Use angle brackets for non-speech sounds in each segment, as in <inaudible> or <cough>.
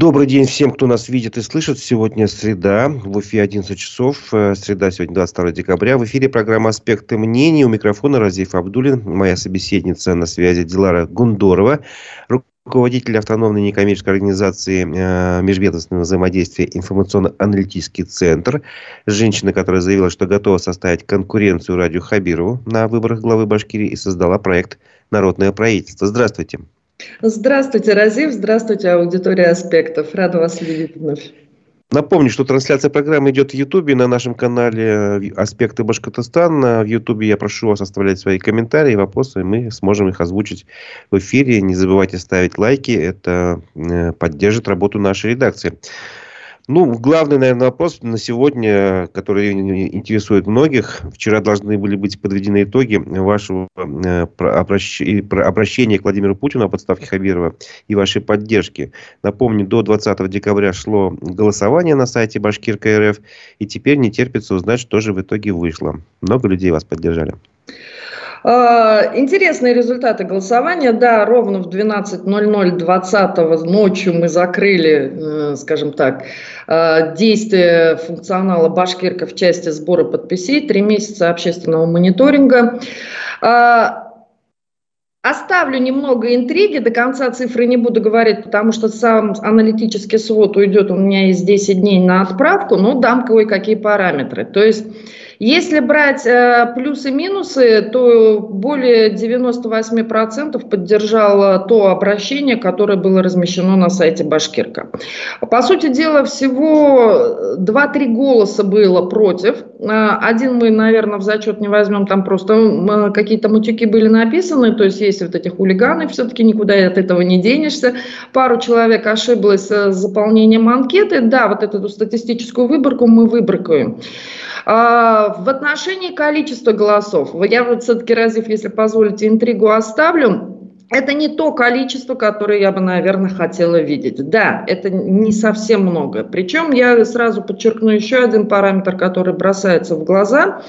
Добрый день всем, кто нас видит и слышит. Сегодня среда, в эфире 11 часов. Э, среда сегодня 22 декабря. В эфире программа «Аспекты мнений». У микрофона Разиф Абдулин. Моя собеседница на связи Дилара Гундорова, руководитель автономной некоммерческой организации э, межведомственного взаимодействия «Информационно-аналитический центр». Женщина, которая заявила, что готова составить конкуренцию Радио Хабирову на выборах главы Башкирии и создала проект «Народное правительство». Здравствуйте. Здравствуйте, Разив. Здравствуйте, аудитория «Аспектов». Рада вас видеть вновь. Напомню, что трансляция программы идет в Ютубе на нашем канале «Аспекты Башкортостана». В Ютубе я прошу вас оставлять свои комментарии, вопросы. Мы сможем их озвучить в эфире. Не забывайте ставить лайки. Это э, поддержит работу нашей редакции. Ну, главный, наверное, вопрос на сегодня, который интересует многих. Вчера должны были быть подведены итоги вашего э, обращения к Владимиру Путину о подставке Хабирова и вашей поддержки. Напомню, до 20 декабря шло голосование на сайте Башкир КРФ, и теперь не терпится узнать, что же в итоге вышло. Много людей вас поддержали. А, интересные результаты голосования. Да, ровно в 12.00 20 ночью мы закрыли, э, скажем так, э, действие функционала Башкирка в части сбора подписей. Три месяца общественного мониторинга. Оставлю немного интриги, до конца цифры не буду говорить, потому что сам аналитический свод уйдет, у меня есть 10 дней на отправку, но дам кое-какие параметры. То есть если брать э, плюсы-минусы, то более 98% поддержало то обращение, которое было размещено на сайте Башкирка. По сути дела, всего 2-3 голоса было против. Э, один мы, наверное, в зачет не возьмем, там просто какие-то матюки были написаны, то есть есть вот эти хулиганы, все-таки никуда от этого не денешься. Пару человек ошиблось с заполнением анкеты. Да, вот эту статистическую выборку мы выбракаем. А, в отношении количества голосов, я вот все-таки, Разив, если позволите, интригу оставлю. Это не то количество, которое я бы, наверное, хотела видеть. Да, это не совсем много. Причем я сразу подчеркну еще один параметр, который бросается в глаза.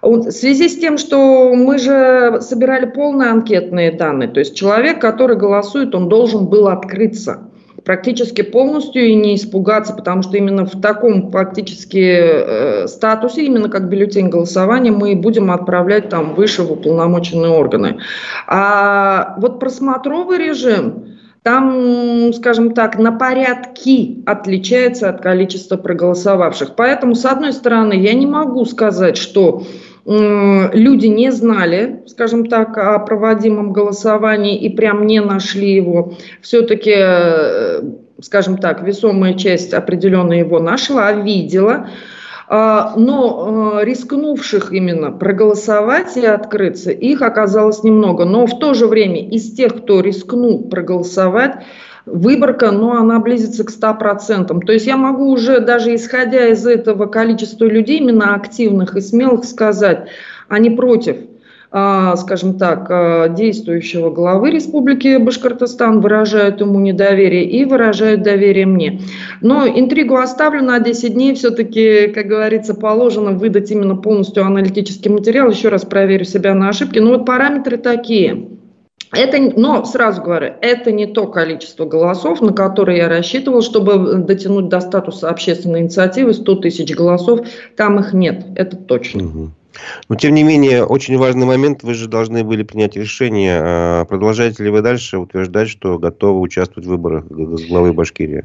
В связи с тем, что мы же собирали полные анкетные данные, то есть человек, который голосует, он должен был открыться практически полностью и не испугаться, потому что именно в таком фактически э, статусе, именно как бюллетень голосования, мы будем отправлять там выше в уполномоченные органы. А вот просмотровый режим, там, скажем так, на порядки отличается от количества проголосовавших. Поэтому, с одной стороны, я не могу сказать, что люди не знали, скажем так, о проводимом голосовании и прям не нашли его. Все-таки, э, скажем так, весомая часть определенно его нашла, видела. А, но э, рискнувших именно проголосовать и открыться, их оказалось немного. Но в то же время из тех, кто рискнул проголосовать, выборка, но она близится к 100%. То есть я могу уже даже исходя из этого количества людей, именно активных и смелых, сказать, они против а, скажем так, а, действующего главы Республики Башкортостан, выражают ему недоверие и выражают доверие мне. Но интригу оставлю на 10 дней, все-таки, как говорится, положено выдать именно полностью аналитический материал, еще раз проверю себя на ошибки. Но вот параметры такие – это, но сразу говорю, это не то количество голосов, на которые я рассчитывал, чтобы дотянуть до статуса общественной инициативы 100 тысяч голосов. Там их нет, это точно. Угу. Но, тем не менее, очень важный момент. Вы же должны были принять решение. А продолжаете ли вы дальше утверждать, что готовы участвовать в выборах главы Башкирии?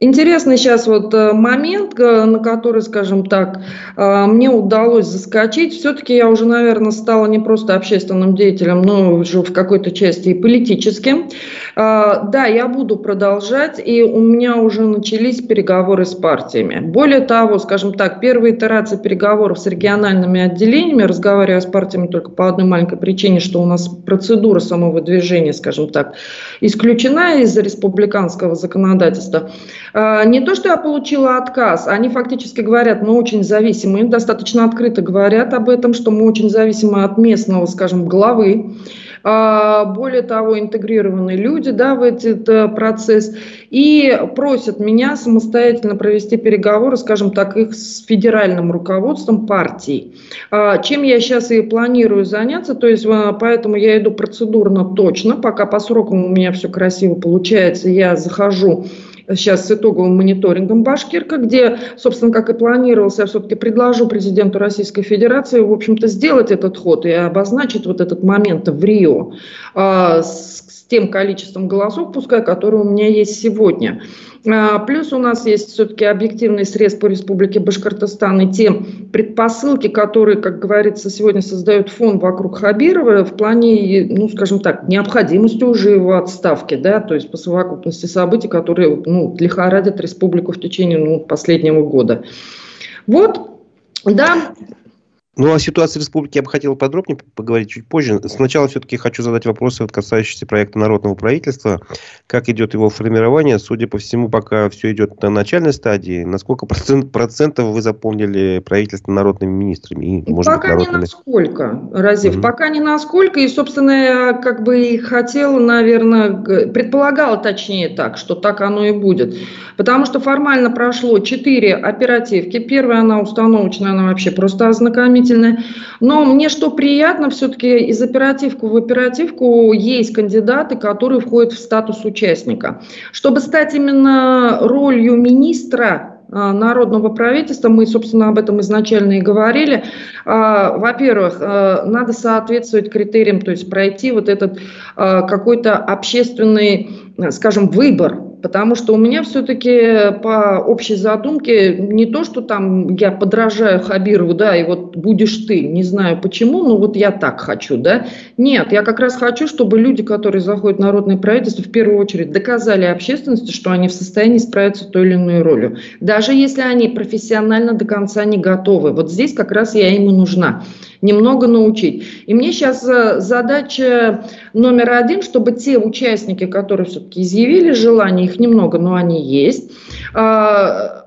Интересный сейчас вот э, момент, э, на который, скажем так, э, мне удалось заскочить. Все-таки я уже, наверное, стала не просто общественным деятелем, но уже в какой-то части и политическим. Да, я буду продолжать, и у меня уже начались переговоры с партиями. Более того, скажем так, первая итерация переговоров с региональными отделениями, разговаривая с партиями только по одной маленькой причине, что у нас процедура самого движения, скажем так, исключена из республиканского законодательства – не то, что я получила отказ, они фактически говорят, мы очень зависимы, достаточно открыто говорят об этом, что мы очень зависимы от местного, скажем, главы. А, более того, интегрированные люди да, в этот э, процесс и просят меня самостоятельно провести переговоры, скажем так, их с федеральным руководством партий. А, чем я сейчас и планирую заняться, то есть э, поэтому я иду процедурно точно, пока по срокам у меня все красиво получается, я захожу сейчас с итоговым мониторингом Башкирка, где, собственно, как и планировалось, я все-таки предложу президенту Российской Федерации, в общем-то, сделать этот ход и обозначить вот этот момент в Рио с, тем количеством голосов, пускай, которые у меня есть сегодня. А, плюс у нас есть все-таки объективный срез по Республике Башкортостан и те предпосылки, которые, как говорится, сегодня создают фон вокруг Хабирова в плане, ну, скажем так, необходимости уже его отставки, да, то есть по совокупности событий, которые, ну, лихорадят республику в течение ну, последнего года. Вот, да, ну, о ситуации в республике я бы хотел подробнее поговорить чуть позже. Сначала все-таки хочу задать вопросы, вот, касающиеся проекта народного правительства. Как идет его формирование? Судя по всему, пока все идет на начальной стадии. Насколько процент, процентов вы заполнили правительство народными министрами? И, может пока быть, народными... не насколько, Разив. Mm-hmm. Пока не насколько. И, собственно, я как бы и хотела, наверное, предполагала точнее так, что так оно и будет. Потому что формально прошло четыре оперативки. Первая, она установочная, она вообще просто ознакомительная дополнительное. Но мне что приятно, все-таки из оперативку в оперативку есть кандидаты, которые входят в статус участника. Чтобы стать именно ролью министра а, народного правительства, мы, собственно, об этом изначально и говорили. А, во-первых, а, надо соответствовать критериям, то есть пройти вот этот какой-то общественный, скажем, выбор Потому что у меня все-таки по общей задумке не то, что там я подражаю Хабирову, да, и вот будешь ты, не знаю почему, но вот я так хочу, да. Нет, я как раз хочу, чтобы люди, которые заходят в народное правительство, в первую очередь доказали общественности, что они в состоянии справиться с той или иной ролью. Даже если они профессионально до конца не готовы. Вот здесь как раз я им и нужна немного научить. И мне сейчас э, задача номер один, чтобы те участники, которые все-таки изъявили желание, немного, но они есть, а,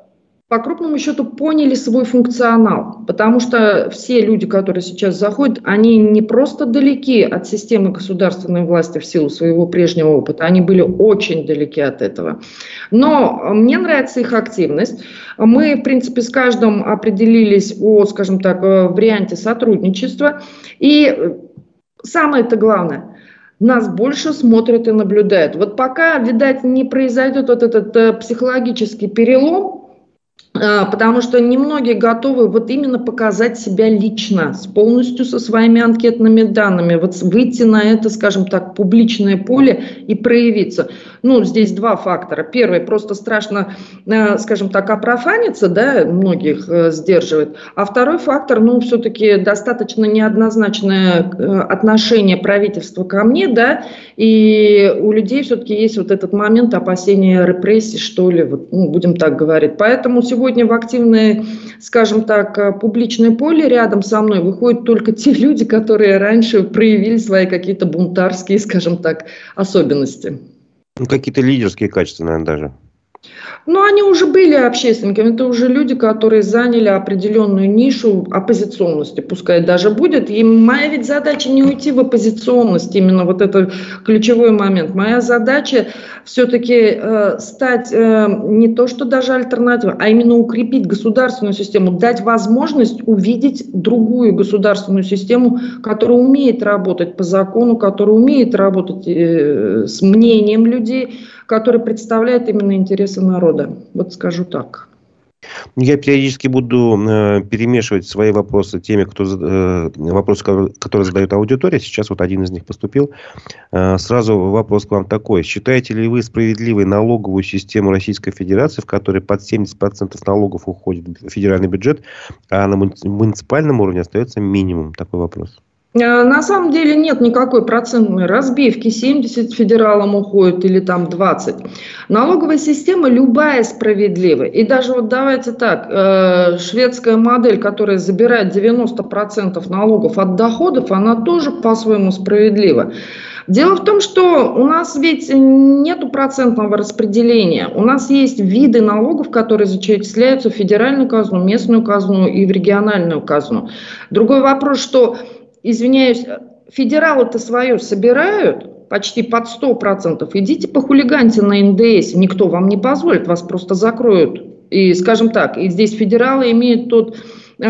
по крупному счету поняли свой функционал, потому что все люди, которые сейчас заходят, они не просто далеки от системы государственной власти в силу своего прежнего опыта, они были очень далеки от этого. Но мне нравится их активность. Мы, в принципе, с каждым определились о, скажем так, варианте сотрудничества. И самое-то главное – нас больше смотрят и наблюдают. Вот пока, видать, не произойдет вот этот э, психологический перелом, потому что немногие готовы вот именно показать себя лично, с полностью со своими анкетными данными, вот выйти на это, скажем так, публичное поле и проявиться. Ну, здесь два фактора. Первый, просто страшно, э, скажем так, опрофаниться, да, многих э, сдерживает. А второй фактор, ну, все-таки достаточно неоднозначное э, отношение правительства ко мне, да, и у людей все-таки есть вот этот момент опасения репрессий, что ли, вот, ну, будем так говорить. Поэтому сегодня в активное, скажем так, публичное поле рядом со мной выходят только те люди, которые раньше проявили свои какие-то бунтарские, скажем так, особенности. Ну, какие-то лидерские качества, наверное, даже. Ну, они уже были общественниками, это уже люди, которые заняли определенную нишу оппозиционности, пускай даже будет. И моя ведь задача не уйти в оппозиционность, именно вот это ключевой момент. Моя задача все-таки э, стать э, не то, что даже альтернативой, а именно укрепить государственную систему, дать возможность увидеть другую государственную систему, которая умеет работать по закону, которая умеет работать э, с мнением людей, который представляет именно интересы народа. Вот скажу так. Я периодически буду э, перемешивать свои вопросы теми, кто, э, вопросы, которые задает аудитория. Сейчас вот один из них поступил. Э, сразу вопрос к вам такой. Считаете ли вы справедливой налоговую систему Российской Федерации, в которой под 70% налогов уходит в федеральный бюджет, а на муниципальном уровне остается минимум? Такой вопрос. Э, на самом деле нет никакой процентной разбивки, 70 федералам уходит или там 20. Налоговая система любая справедливая. И даже вот давайте так, э, шведская модель, которая забирает 90% налогов от доходов, она тоже по-своему справедлива. Дело в том, что у нас ведь нет процентного распределения. У нас есть виды налогов, которые зачисляются в федеральную казну, местную казну и в региональную казну. Другой вопрос, что извиняюсь, федералы-то свое собирают почти под 100%. Идите похулиганьте на НДС, никто вам не позволит, вас просто закроют. И, скажем так, и здесь федералы имеют тот э,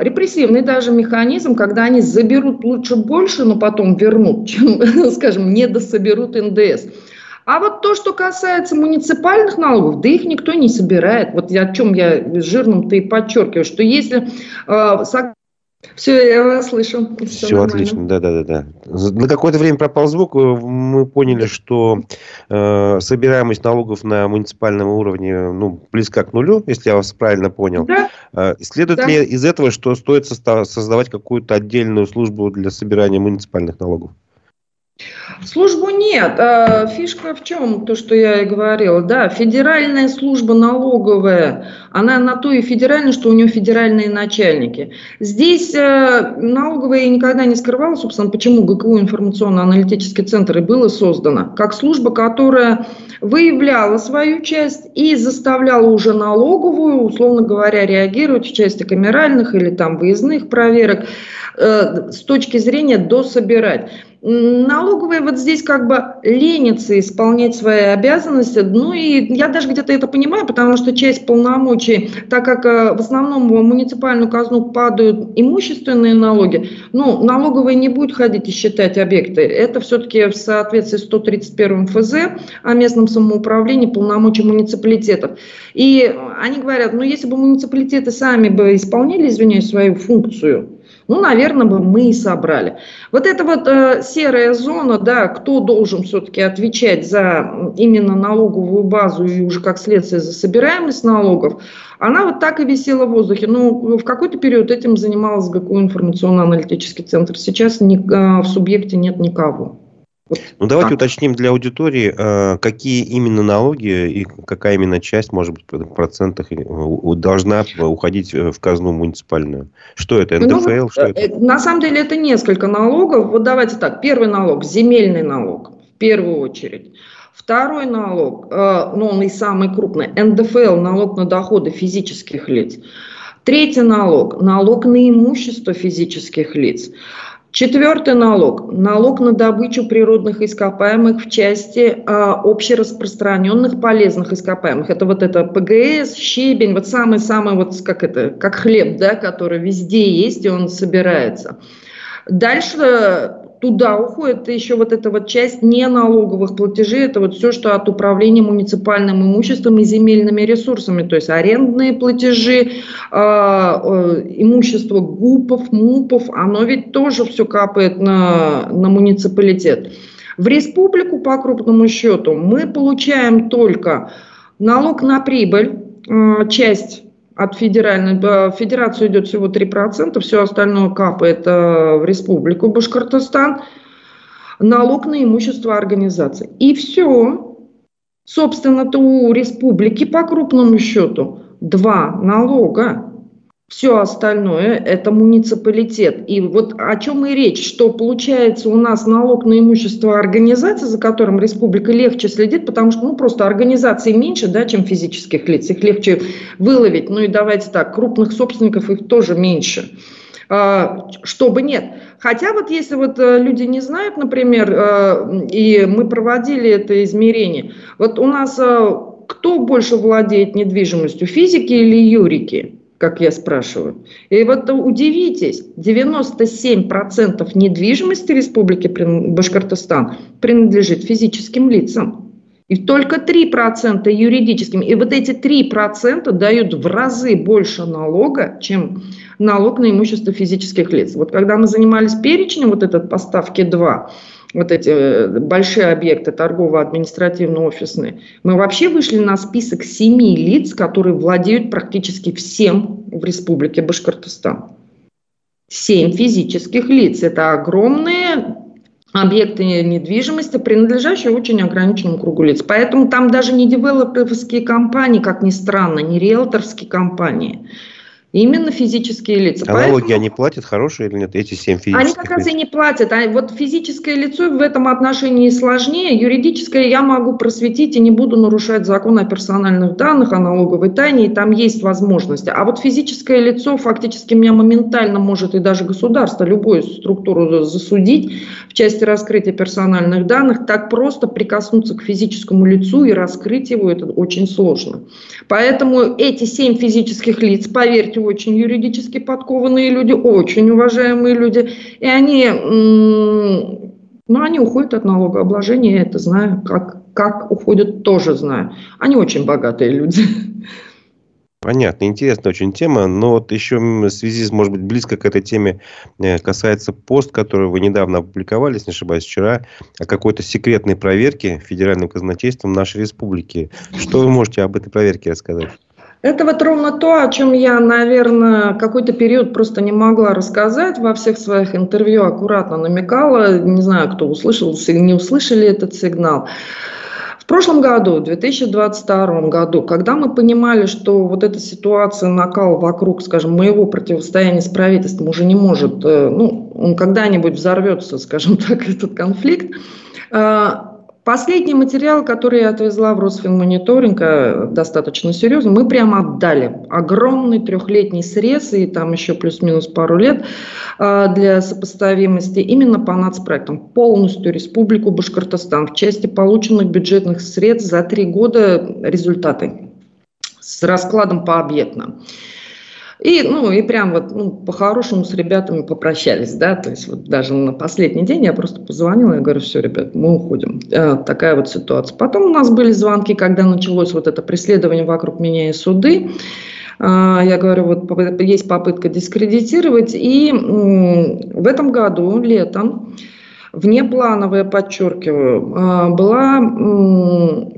репрессивный даже механизм, когда они заберут лучше больше, но потом вернут, <laughs> чем, скажем, не дособерут НДС. А вот то, что касается муниципальных налогов, да их никто не собирает. Вот о чем я жирным-то и подчеркиваю, что если э, все, я вас слышу. Все, Все отлично, да, да, да, да. На какое-то время пропал звук. Мы поняли, что э, собираемость налогов на муниципальном уровне ну, близка к нулю, если я вас правильно понял. Да. Э, следует да. ли из этого, что стоит создавать какую-то отдельную службу для собирания муниципальных налогов? Службу нет. А фишка в чем? То, что я и говорила. Да, федеральная служба налоговая, она на то и федеральная, что у нее федеральные начальники. Здесь э, налоговая никогда не скрывала, собственно, почему ГКУ информационно-аналитический центр и было создано. Как служба, которая выявляла свою часть и заставляла уже налоговую, условно говоря, реагировать в части камеральных или там выездных проверок э, с точки зрения дособирать. Налоговая вот здесь как бы ленится исполнять свои обязанности. Ну и я даже где-то это понимаю, потому что часть полномочий, так как э, в основном в муниципальную казну падают имущественные налоги, ну, налоговая не будет ходить и считать объекты. Это все-таки в соответствии с 131 ФЗ о местном самоуправлении полномочий муниципалитетов. И они говорят, ну, если бы муниципалитеты сами бы исполняли, извиняюсь, свою функцию, ну, наверное, бы мы и собрали. Вот эта вот э, серая зона, да, кто должен все-таки отвечать за именно налоговую базу и уже как следствие за собираемость налогов, она вот так и висела в воздухе. Ну, в какой-то период этим занималась ГКУ информационно-аналитический центр. Сейчас ни, э, в субъекте нет никого. Ну, давайте так. уточним для аудитории, э, какие именно налоги и какая именно часть, может быть, в процентах э, должна уходить в казну муниципальную. Что это, НДФЛ? Ну, что это? Э, на самом деле это несколько налогов. Вот давайте так. Первый налог – земельный налог, в первую очередь. Второй налог, ну он и самый крупный, НДФЛ – налог на доходы физических лиц. Третий налог – налог на имущество физических лиц. Четвертый налог – налог на добычу природных ископаемых в части а, общераспространенных полезных ископаемых. Это вот это ПГС, щебень, вот самый-самый, вот как это, как хлеб, да, который везде есть и он собирается. Дальше туда уходит еще вот эта вот часть неналоговых платежей, это вот все, что от управления муниципальным имуществом и земельными ресурсами, то есть арендные платежи, э, э, имущество ГУПов, МУПов, оно ведь тоже все капает на, на муниципалитет. В республику по крупному счету мы получаем только налог на прибыль, э, часть от федеральной, в федерацию идет всего 3%, все остальное капает в республику Башкортостан, налог на имущество организации. И все. Собственно-то у республики по крупному счету два налога. Все остальное – это муниципалитет. И вот о чем и речь, что получается у нас налог на имущество организации, за которым республика легче следит, потому что ну, просто организаций меньше, да, чем физических лиц, их легче выловить. Ну и давайте так, крупных собственников их тоже меньше. А, чтобы нет. Хотя вот если вот э, люди не знают, например, э, и мы проводили это измерение, вот у нас э, кто больше владеет недвижимостью, физики или юрики? Как я спрашиваю. И вот удивитесь, 97% недвижимости Республики Башкортостан принадлежит физическим лицам. И только 3% юридическим. И вот эти 3% дают в разы больше налога, чем налог на имущество физических лиц. Вот когда мы занимались перечнем, вот этот поставки 2, вот эти э, большие объекты торгово-административно-офисные, мы вообще вышли на список семи лиц, которые владеют практически всем в Республике Башкортостан. Семь физических лиц. Это огромные объекты недвижимости, принадлежащие очень ограниченному кругу лиц. Поэтому там даже не девелоперские компании, как ни странно, не риэлторские компании – Именно физические лица. А Поэтому... налоги они платят хорошие или нет? Эти семь физических Они как раз и не платят. А вот физическое лицо в этом отношении сложнее. Юридическое я могу просветить и не буду нарушать закон о персональных данных, о налоговой тайне, и там есть возможности. А вот физическое лицо фактически меня моментально может и даже государство, любую структуру засудить в части раскрытия персональных данных. Так просто прикоснуться к физическому лицу и раскрыть его, это очень сложно. Поэтому эти семь физических лиц, поверьте, очень юридически подкованные люди, очень уважаемые люди, и они, ну, они уходят от налогообложения, я это знаю, как как уходят, тоже знаю. Они очень богатые люди. Понятно, интересная очень тема, но вот еще в связи может быть, близко к этой теме э, касается пост, который вы недавно опубликовали, если не ошибаюсь, вчера, о какой-то секретной проверке федеральным казначейством нашей республики. Что вы можете об этой проверке рассказать? Это вот ровно то, о чем я, наверное, какой-то период просто не могла рассказать. Во всех своих интервью аккуратно намекала. Не знаю, кто услышал, не услышали этот сигнал. В прошлом году, в 2022 году, когда мы понимали, что вот эта ситуация, накал вокруг, скажем, моего противостояния с правительством уже не может, э, ну, он когда-нибудь взорвется, скажем <laughs> так, этот конфликт, э, Последний материал, который я отвезла в Росфинмониторинг, э, достаточно серьезно, мы прямо отдали. Огромный трехлетний срез и там еще плюс-минус пару лет э, для сопоставимости именно по нацпроектам. Полностью Республику Башкортостан в части полученных бюджетных средств за три года результаты с раскладом по объектно. И, ну, и прям вот ну, по-хорошему с ребятами попрощались, да, то есть вот даже на последний день я просто позвонила, я говорю, все, ребят, мы уходим. Э, такая вот ситуация. Потом у нас были звонки, когда началось вот это преследование вокруг меня и суды. Э, я говорю, вот есть попытка дискредитировать. И в этом году, летом, внеплановая, подчеркиваю, а, была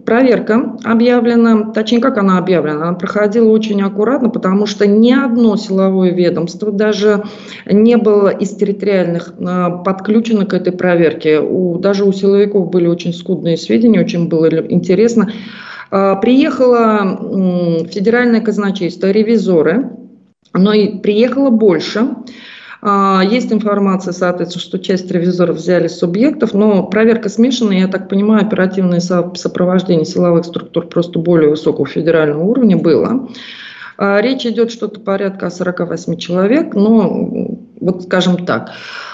проверка объявлена, точнее, как она объявлена, она проходила очень аккуратно, потому что ни одно силовое ведомство даже не было из территориальных а, подключено к этой проверке. У, даже у силовиков были очень скудные сведения, очень было интересно. А, приехало федеральное казначейство, ревизоры, но и приехало больше. А, есть информация, соответственно, что часть ревизоров взяли субъектов, но проверка смешанная, я так понимаю, оперативное сопровождение силовых структур просто более высокого федерального уровня было. А, речь идет что-то порядка 48 человек, но вот скажем так.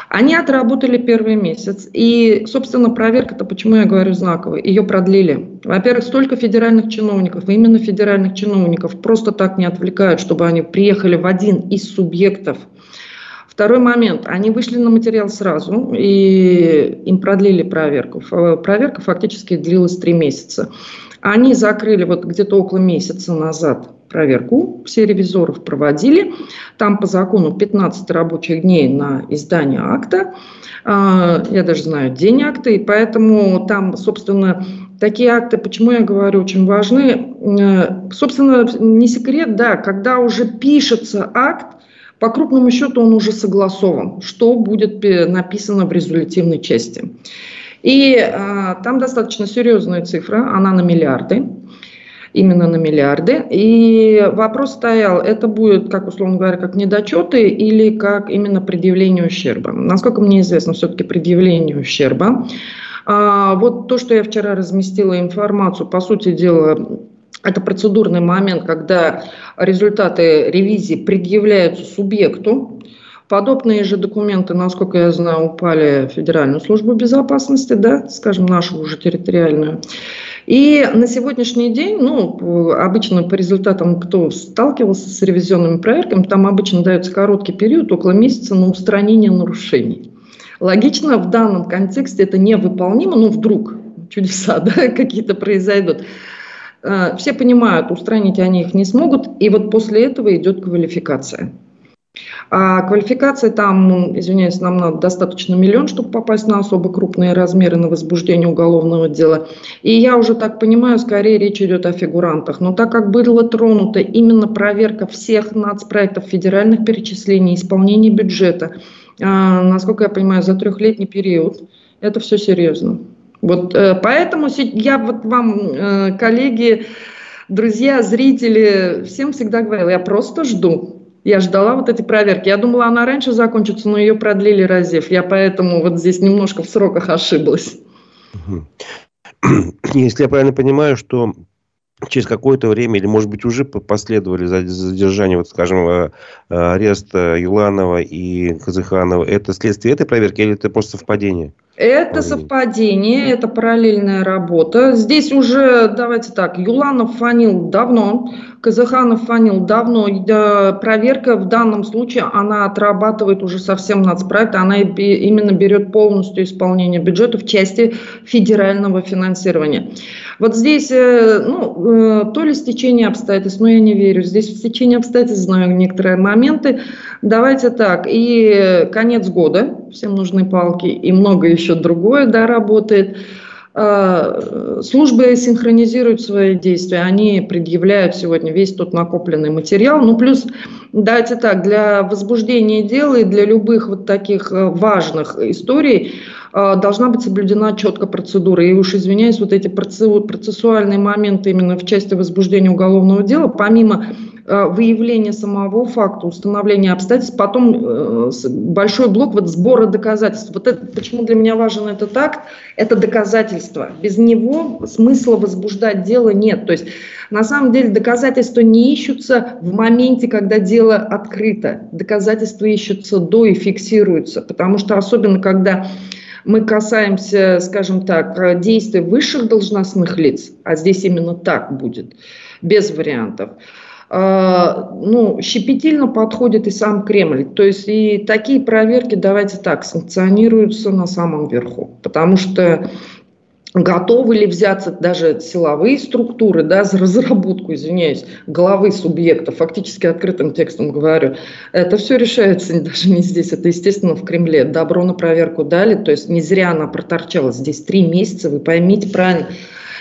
Они отработали первый месяц. И, собственно, проверка-то, почему я говорю знаковая, ее продлили. Во-первых, столько федеральных чиновников, именно федеральных чиновников, просто так не отвлекают, чтобы они приехали в один из субъектов – Второй момент. Они вышли на материал сразу, и им продлили проверку. Проверка фактически длилась три месяца. Они закрыли вот где-то около месяца назад проверку, все ревизоров проводили. Там по закону 15 рабочих дней на издание акта. А, я даже знаю день акта, и поэтому там, собственно, такие акты, почему я говорю, очень важны. Э, собственно, не секрет, да, когда уже пишется акт, по крупному счету он уже согласован, что будет написано в резолютивной части. И а, там достаточно серьезная цифра, она на миллиарды, именно на миллиарды. И вопрос стоял, это будет, как условно говоря, как недочеты или как именно предъявление ущерба. Насколько мне известно, все-таки предъявление ущерба. А, вот то, что я вчера разместила информацию, по сути дела, это процедурный момент, когда результаты ревизии предъявляются субъекту. Подобные же документы, насколько я знаю, упали в Федеральную службу безопасности, да, скажем, нашу уже территориальную. И на сегодняшний день, ну, обычно по результатам, кто сталкивался с ревизионными проверками, там обычно дается короткий период, около месяца на устранение нарушений. Логично, в данном контексте это невыполнимо, но вдруг чудеса <laughs> да, какие-то произойдут. Э, все понимают, устранить они их не смогут, и вот после этого идет квалификация. А квалификация там, ну, извиняюсь, нам надо достаточно миллион, чтобы попасть на особо крупные размеры на возбуждение уголовного дела. И я уже так понимаю, скорее речь идет о фигурантах. Но так как было тронуто именно проверка всех нацпроектов федеральных перечислений, исполнения бюджета, а, насколько я понимаю, за трехлетний период, это все серьезно. Вот э, поэтому я вот вам, э, коллеги, друзья, зрители, всем всегда говорила, я просто жду. Я ждала вот эти проверки. Я думала, она раньше закончится, но ее продлили разев. Я поэтому вот здесь немножко в сроках ошиблась. <clears throat> Если я правильно понимаю, что через какое-то время, или, может быть, уже последовали задержание, вот, скажем, э, арест Юланова и Казыханова, это следствие этой проверки или это просто совпадение? Это совпадение, это параллельная работа. Здесь уже, давайте так, Юланов фанил давно, Казаханов фанил давно. Проверка в данном случае, она отрабатывает уже совсем нацпроект, она именно берет полностью исполнение бюджета в части федерального финансирования. Вот здесь, э, ну, э, то ли стечение обстоятельств, но я не верю. Здесь в стечение обстоятельств знаю некоторые моменты. Давайте так, и конец года, всем нужны палки, и много еще другое, да, работает. А, службы синхронизируют свои действия, они предъявляют сегодня весь тот накопленный материал. Ну, плюс, давайте так, для возбуждения дела и для любых вот таких э, важных историй а, должна быть соблюдена четко процедура. И уж извиняюсь, вот эти процессуальные моменты именно в части возбуждения уголовного дела, помимо выявление самого факта, установление обстоятельств, потом э, большой блок вот сбора доказательств. Вот это, почему для меня важен этот акт, это доказательство. Без него смысла возбуждать дело нет. То есть на самом деле доказательства не ищутся в моменте, когда дело открыто. Доказательства ищутся до и фиксируются, потому что особенно когда мы касаемся, скажем так, действий высших должностных лиц, а здесь именно так будет, без вариантов, ну, щепетильно подходит и сам Кремль. То есть и такие проверки, давайте так, санкционируются на самом верху. Потому что готовы ли взяться даже силовые структуры да, за разработку, извиняюсь, головы субъекта, фактически открытым текстом говорю, это все решается <laughs> даже не здесь, это, естественно, в Кремле. Добро на проверку дали, то есть не зря она проторчалась здесь три месяца, вы поймите правильно,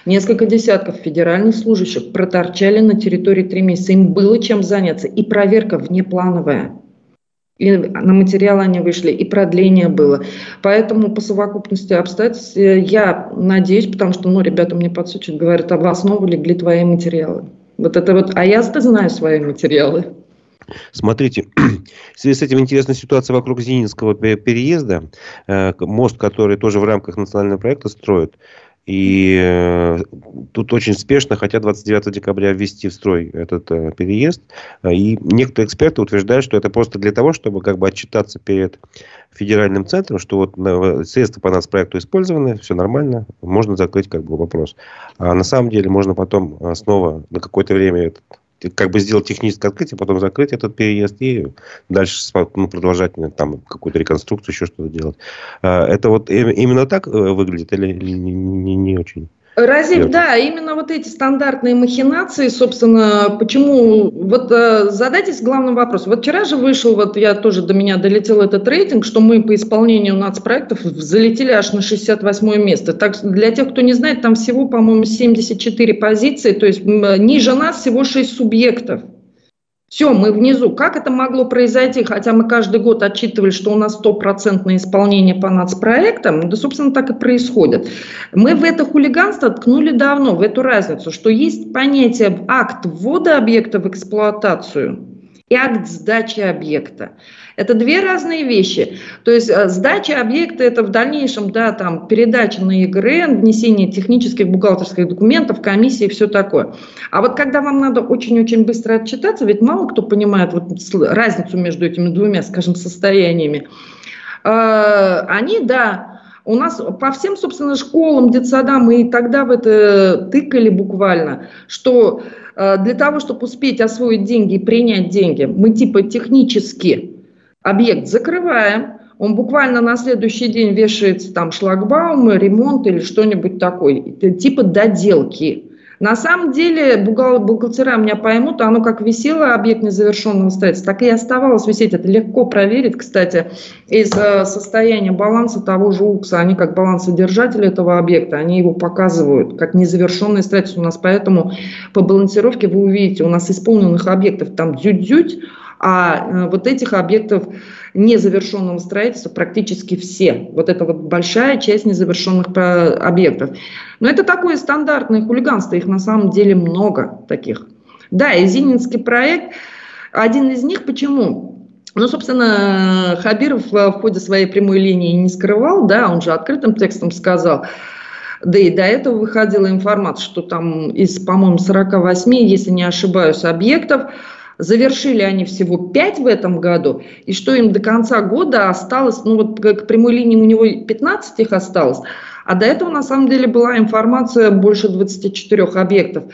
Несколько десятков федеральных служащих проторчали на территории три месяца. Им было чем заняться. И проверка внеплановая. И на материал они вышли, и продление было. Поэтому по совокупности обстоятельств э, я надеюсь, потому что ну, ребята мне подсучат, говорят, а в основу легли твои материалы. Вот это вот, а я-то знаю свои материалы. Смотрите, <clears throat> в связи с этим интересная ситуация вокруг Зининского переезда. Э, мост, который тоже в рамках национального проекта строят. И э, тут очень спешно хотят 29 декабря ввести в строй этот э, переезд. И некоторые эксперты утверждают, что это просто для того, чтобы как бы отчитаться перед федеральным центром, что вот э, средства по нас проекту использованы, все нормально, можно закрыть как бы вопрос. А на самом деле можно потом э, снова на какое-то время этот как бы сделать техническое открытие, потом закрыть этот переезд и дальше ну, продолжать там какую-то реконструкцию, еще что-то делать. А, это вот именно так э, выглядит или не, не, не очень? Разив, да, именно вот эти стандартные махинации, собственно, почему, вот э, задайтесь главным вопросом. Вот вчера же вышел, вот я тоже до меня долетел этот рейтинг, что мы по исполнению нацпроектов залетели аж на 68 место. Так, для тех, кто не знает, там всего, по-моему, 74 позиции, то есть ниже нас всего 6 субъектов. Все, мы внизу. Как это могло произойти? Хотя мы каждый год отчитывали, что у нас стопроцентное исполнение по нацпроектам. Да, собственно, так и происходит. Мы в это хулиганство ткнули давно, в эту разницу, что есть понятие акт ввода объекта в эксплуатацию и акт сдачи объекта. Это две разные вещи. То есть э, сдача объекта это в дальнейшем, да, там передача на ЕГРН, внесение технических бухгалтерских документов, комиссии и все такое. А вот когда вам надо очень-очень быстро отчитаться, ведь мало кто понимает вот разницу между этими двумя, скажем, состояниями, э, они, да, у нас по всем, собственно, школам, детсадам и тогда в это тыкали буквально, что для того, чтобы успеть освоить деньги и принять деньги, мы типа технически объект закрываем, он буквально на следующий день вешается там шлагбаум, ремонт или что-нибудь такое, типа доделки. На самом деле бухгал, бухгалтера меня поймут, оно как висело объект незавершенного строительства, так и оставалось висеть. Это легко проверить, кстати, из э, состояния баланса того же УКСа. Они как балансодержатели этого объекта, они его показывают как незавершенное строительство у нас. Поэтому по балансировке вы увидите, у нас исполненных объектов там дзють-дзють, а э, вот этих объектов незавершенного строительства практически все. Вот это вот большая часть незавершенных объектов. Но это такое стандартное хулиганство, их на самом деле много таких. Да, и Зининский проект, один из них, почему? Ну, собственно, Хабиров в ходе своей прямой линии не скрывал, да, он же открытым текстом сказал, да и до этого выходила информация, что там из, по-моему, 48, если не ошибаюсь, объектов, Завершили они всего 5 в этом году, и что им до конца года осталось, ну вот к прямой линии у него 15 их осталось, а до этого на самом деле была информация больше 24 объектов.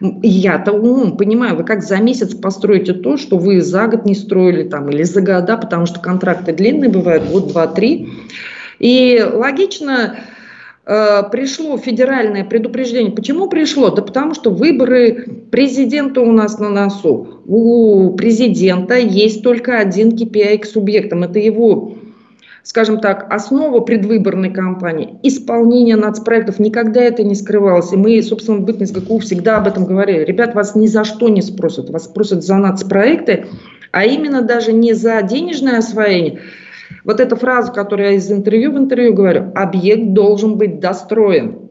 Я-то умом понимаю, вы как за месяц построите то, что вы за год не строили там, или за года, потому что контракты длинные бывают, год, два, три. И логично, пришло федеральное предупреждение. Почему пришло? Да потому что выборы президента у нас на носу. У президента есть только один KPI к субъектам. Это его, скажем так, основа предвыборной кампании. Исполнение нацпроектов. Никогда это не скрывалось. И мы, собственно, в Бытность ГКУ всегда об этом говорили. Ребят, вас ни за что не спросят. Вас спросят за нацпроекты, а именно даже не за денежное освоение, вот эта фраза, которую я из интервью в интервью говорю, объект должен быть достроен.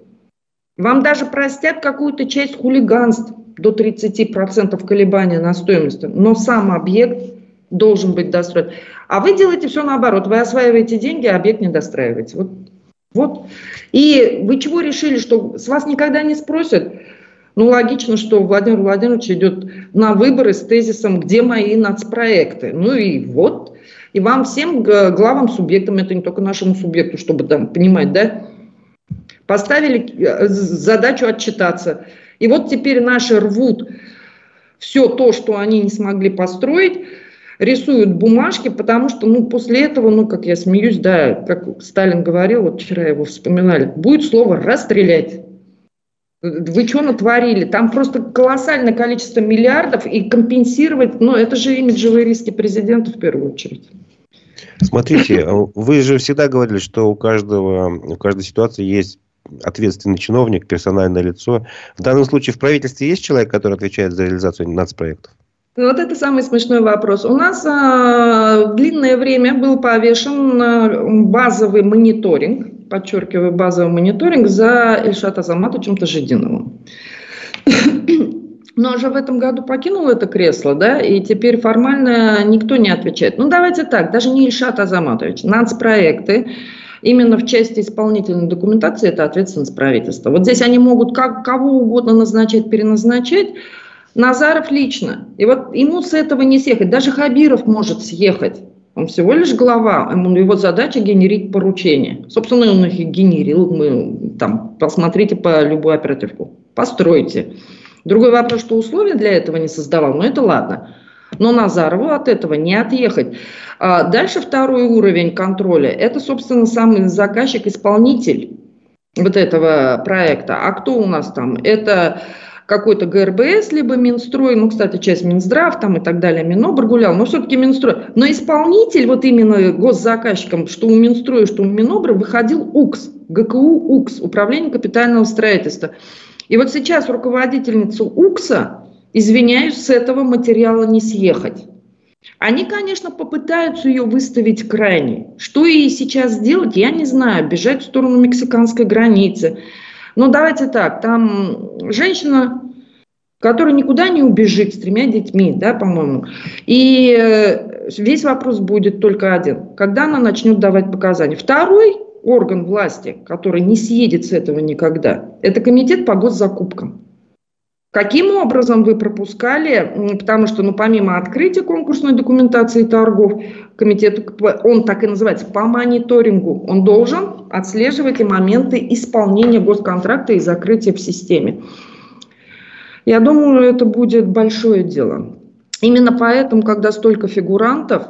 Вам даже простят какую-то часть хулиганств до 30% колебания на стоимости, но сам объект должен быть достроен. А вы делаете все наоборот. Вы осваиваете деньги, а объект не достраиваете. Вот. вот. И вы чего решили, что с вас никогда не спросят? Ну, логично, что Владимир Владимирович идет на выборы с тезисом «Где мои нацпроекты?». Ну и вот и вам всем главам субъектам, это не только нашему субъекту, чтобы там понимать, да, поставили э, задачу отчитаться. И вот теперь наши рвут все то, что они не смогли построить, рисуют бумажки, потому что, ну, после этого, ну, как я смеюсь, да, как Сталин говорил, вот вчера его вспоминали, будет слово «расстрелять». Вы что натворили? Там просто колоссальное количество миллиардов, и компенсировать, ну, это же имиджевые риски президента в первую очередь. Смотрите, вы же всегда говорили, что у каждого, у каждой ситуации есть ответственный чиновник, персональное лицо. В данном случае в правительстве есть человек, который отвечает за реализацию нацпроектов? Вот это самый смешной вопрос. У нас а, длинное время был повешен базовый мониторинг, подчеркиваю, базовый мониторинг за Азаматовичем Тажидиновым <coughs> но уже в этом году покинул это кресло, да, и теперь формально никто не отвечает. Ну, давайте так, даже не Ильшат Азаматович, нацпроекты, именно в части исполнительной документации это ответственность правительства. Вот здесь они могут как, кого угодно назначать, переназначать, Назаров лично. И вот ему с этого не съехать. Даже Хабиров может съехать. Он всего лишь глава, его задача генерить поручения. Собственно, он их и генерил. Мы, там, посмотрите по любую оперативку. Постройте. Другой вопрос, что условия для этого не создавал, но это ладно. Но Назарову от этого не отъехать. А дальше второй уровень контроля – это, собственно, самый заказчик-исполнитель вот этого проекта. А кто у нас там? Это какой-то ГРБС, либо Минстрой, ну, кстати, часть Минздрав там и так далее, Минобр гулял, но все-таки Минстрой. Но исполнитель, вот именно госзаказчиком, что у Минстроя, что у Минобра, выходил УКС, ГКУ УКС, Управление капитального строительства. И вот сейчас руководительницу УКСа, извиняюсь, с этого материала не съехать. Они, конечно, попытаются ее выставить крайней. Что ей сейчас сделать, я не знаю. Бежать в сторону мексиканской границы. Но давайте так, там женщина, которая никуда не убежит с тремя детьми, да, по-моему. И э, весь вопрос будет только один. Когда она начнет давать показания? Второй орган власти, который не съедет с этого никогда, это комитет по госзакупкам. Каким образом вы пропускали, потому что, ну, помимо открытия конкурсной документации торгов, комитет, он так и называется, по мониторингу, он должен отслеживать и моменты исполнения госконтракта и закрытия в системе. Я думаю, это будет большое дело. Именно поэтому, когда столько фигурантов,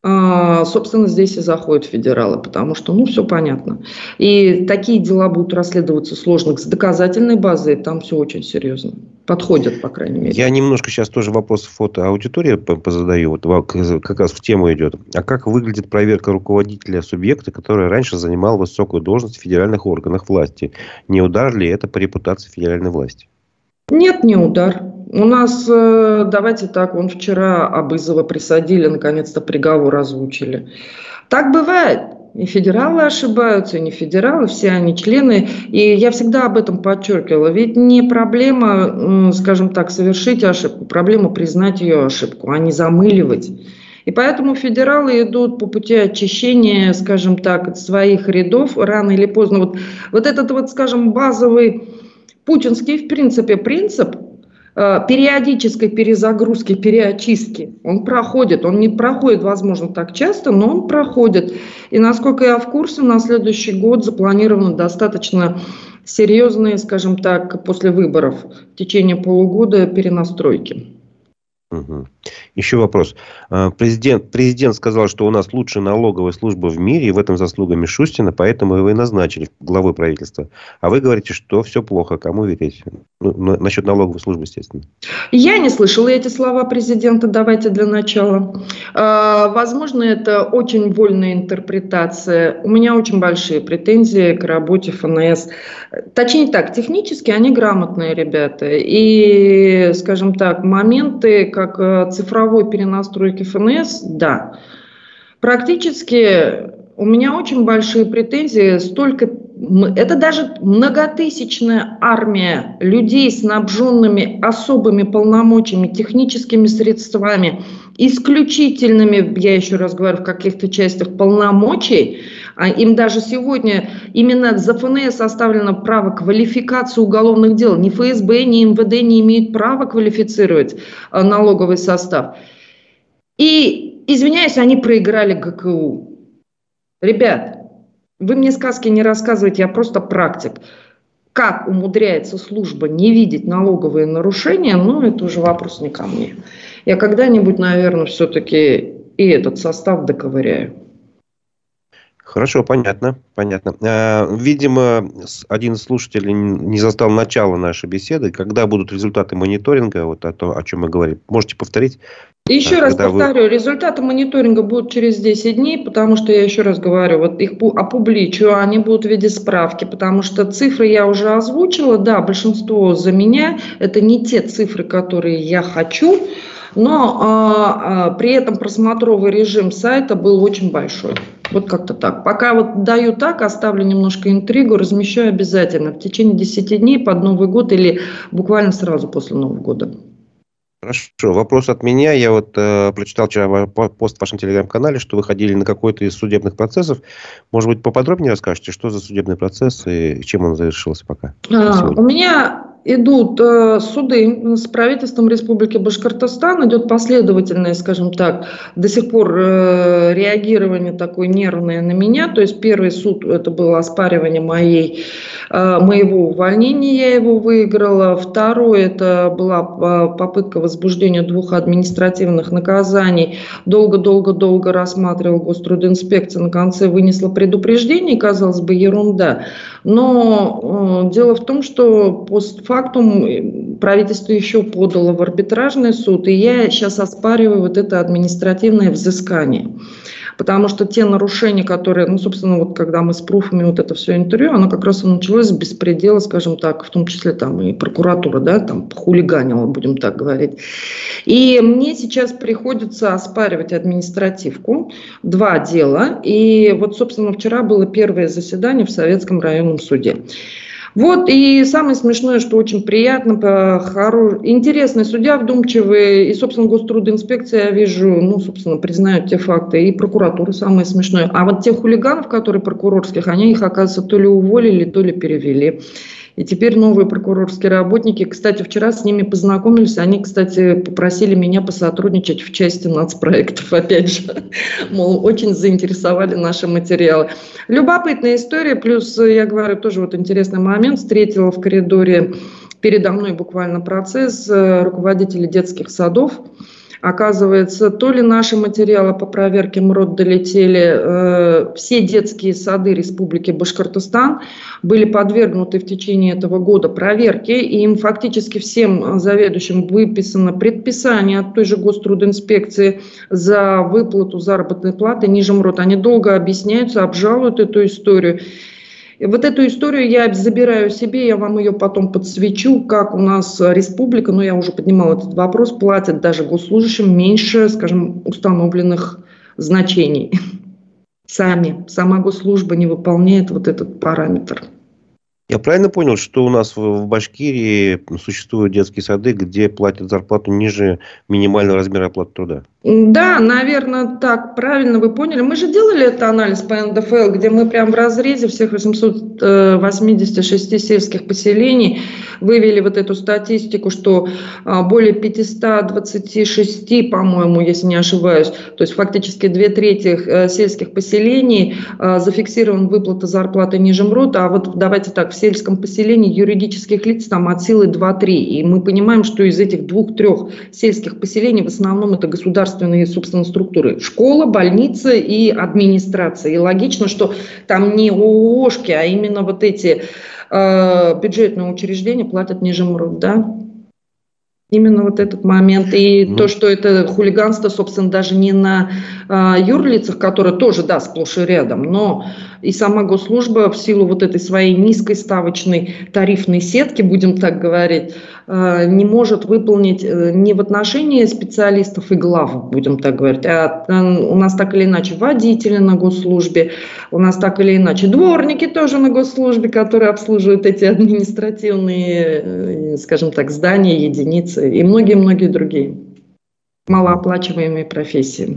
а, собственно, здесь и заходят федералы, потому что, ну, все понятно. И такие дела будут расследоваться сложных с доказательной базой, там все очень серьезно. Подходят, по крайней мере. Я немножко сейчас тоже вопрос фото аудитории позадаю, вот как раз в тему идет. А как выглядит проверка руководителя субъекта, который раньше занимал высокую должность в федеральных органах власти? Не удар ли это по репутации федеральной власти? Нет, не удар. У нас, э, давайте так, он вчера Абызова присадили, наконец-то приговор озвучили. Так бывает. И федералы ошибаются, и не федералы, все они члены. И я всегда об этом подчеркивала. Ведь не проблема, скажем так, совершить ошибку, проблема признать ее ошибку, а не замыливать. И поэтому федералы идут по пути очищения, скажем так, своих рядов рано или поздно. Вот, вот этот вот, скажем, базовый путинский, в принципе, принцип э, периодической перезагрузки, переочистки. Он проходит, он не проходит, возможно, так часто, но он проходит. И насколько я в курсе, на следующий год запланировано достаточно серьезные, скажем так, после выборов в течение полугода перенастройки. Угу. Еще вопрос. А, президент, президент сказал, что у нас лучшая налоговая служба в мире, и в этом заслуга Мишустина, поэтому его и назначили главой правительства. А вы говорите, что все плохо. Кому верить? Ну, насчет налоговой службы, естественно. Я не слышала эти слова президента. Давайте для начала. А, возможно, это очень вольная интерпретация. У меня очень большие претензии к работе ФНС. Точнее так, технически они грамотные ребята. И, скажем так, моменты, как э, цифровой перенастройки ФНС, да. Практически у меня очень большие претензии, столько, это даже многотысячная армия людей, снабженными особыми полномочиями, техническими средствами, исключительными, я еще раз говорю, в каких-то частях полномочий, а им даже сегодня именно за ФНС оставлено право квалификации уголовных дел. Ни ФСБ, ни МВД не имеют права квалифицировать а, налоговый состав. И, извиняюсь, они проиграли ГКУ. Ребят, вы мне сказки не рассказываете, я просто практик. Как умудряется служба не видеть налоговые нарушения, ну, это уже вопрос не ко мне. Я когда-нибудь, наверное, все-таки и этот состав доковыряю. Хорошо, понятно, понятно. А, видимо, один из слушателей не застал начала нашей беседы. Когда будут результаты мониторинга, вот о том, о чем мы говорим, можете повторить? Еще а, раз повторю, вы... результаты мониторинга будут через 10 дней, потому что я еще раз говорю, вот их опубличу, они будут в виде справки, потому что цифры я уже озвучила, да, большинство за меня, это не те цифры, которые я хочу, но а, а, при этом просмотровый режим сайта был очень большой. Вот как-то так. Пока вот даю так, оставлю немножко интригу, размещаю обязательно в течение 10 дней под Новый год или буквально сразу после Нового года. Хорошо, вопрос от меня. Я вот э, прочитал вчера пост в вашем телеграм-канале, что вы ходили на какой-то из судебных процессов. Может быть, поподробнее расскажете, что за судебный процесс и чем он завершился пока? А, у меня идут э, суды с правительством Республики Башкортостан, идет последовательное, скажем так, до сих пор э, реагирование такое нервное на меня. То есть первый суд это было оспаривание моей, э, моего увольнения, я его выиграла. Второй это была попытка возбуждения двух административных наказаний. Долго-долго-долго рассматривал Гострудинспекция, на конце вынесла предупреждение, казалось бы, ерунда. Но дело в том, что постфактум фактум правительство еще подало в арбитражный суд, и я сейчас оспариваю вот это административное взыскание. Потому что те нарушения, которые, ну, собственно, вот когда мы с пруфами вот это все интервью, оно как раз началось с беспредела, скажем так, в том числе там и прокуратура, да, там хулиганила, будем так говорить. И мне сейчас приходится оспаривать административку, два дела. И вот, собственно, вчера было первое заседание в Советском районном суде. Вот, и самое смешное, что очень приятно, хоро... интересный судья, вдумчивый, и, собственно, гострудинспекция, я вижу, ну, собственно, признают те факты, и прокуратура самое смешное. А вот тех хулиганов, которые прокурорских, они их, оказывается, то ли уволили, то ли перевели. И теперь новые прокурорские работники, кстати, вчера с ними познакомились, они, кстати, попросили меня посотрудничать в части нацпроектов, опять же, <laughs> мол, очень заинтересовали наши материалы. Любопытная история, плюс, я говорю, тоже вот интересный момент, встретила в коридоре передо мной буквально процесс э, руководителей детских садов, Оказывается, то ли наши материалы по проверке МРОД долетели, э, все детские сады Республики Башкортостан были подвергнуты в течение этого года проверке, и им фактически всем заведующим выписано предписание от той же Гострудинспекции за выплату заработной платы ниже МРОД. Они долго объясняются, обжалуют эту историю. И вот эту историю я забираю себе, я вам ее потом подсвечу, как у нас республика, но я уже поднимала этот вопрос, платят даже госслужащим меньше, скажем, установленных значений. <laughs> Сами, сама госслужба не выполняет вот этот параметр. Я правильно понял, что у нас в Башкирии существуют детские сады, где платят зарплату ниже минимального размера оплаты труда? Да, наверное, так, правильно вы поняли. Мы же делали этот анализ по НДФЛ, где мы прям в разрезе всех 886 э, сельских поселений вывели вот эту статистику, что а, более 526, по-моему, если не ошибаюсь, то есть фактически две трети э, сельских поселений а, зафиксирован выплата зарплаты ниже МРОТа, а вот давайте так, в сельском поселении юридических лиц там от силы 2-3, и мы понимаем, что из этих двух-трех сельских поселений в основном это государство государственные, собственно, структуры. Школа, больница и администрация. И логично, что там не ООшки, а именно вот эти э, бюджетные учреждения платят ниже МРОВ, да? Именно вот этот момент. И ну. то, что это хулиганство, собственно, даже не на э, юрлицах, которые тоже, да, сплошь и рядом, но и сама госслужба в силу вот этой своей низкой ставочной тарифной сетки, будем так говорить, не может выполнить э, не в отношении специалистов и глав, будем так говорить, а э, у нас так или иначе водители на госслужбе, у нас так или иначе дворники тоже на госслужбе, которые обслуживают эти административные, скажем так, здания, единицы и многие-многие другие малооплачиваемые профессии.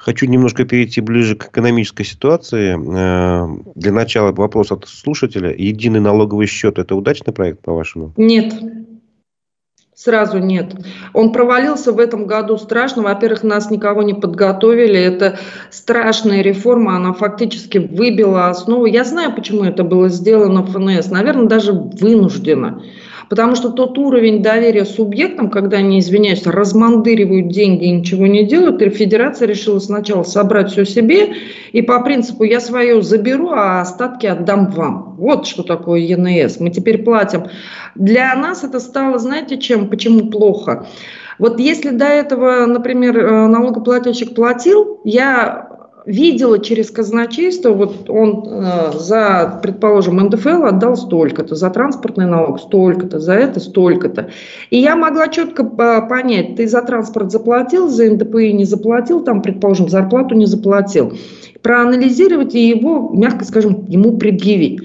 Хочу немножко перейти ближе к экономической ситуации. Э, для начала вопрос от слушателя. Единый налоговый счет – это удачный проект, по-вашему? Нет. Сразу нет. Он провалился в этом году страшно. Во-первых, нас никого не подготовили. Это страшная реформа. Она фактически выбила основу. Я знаю, почему это было сделано в ФНС. Наверное, даже вынуждено. Потому что тот уровень доверия субъектам, когда они, извиняюсь, размандыривают деньги и ничего не делают, и федерация решила сначала собрать все себе, и по принципу я свое заберу, а остатки отдам вам. Вот что такое ЕНС. Мы теперь платим. Для нас это стало, знаете, чем, почему плохо? Вот если до этого, например, э, налогоплательщик платил, я видела через казначейство, вот он э, за, предположим, НДФЛ отдал столько-то, за транспортный налог столько-то, за это столько-то. И я могла четко э, понять, ты за транспорт заплатил, за НДПИ не заплатил, там, предположим, зарплату не заплатил. Проанализировать и его, мягко скажем, ему предъявить.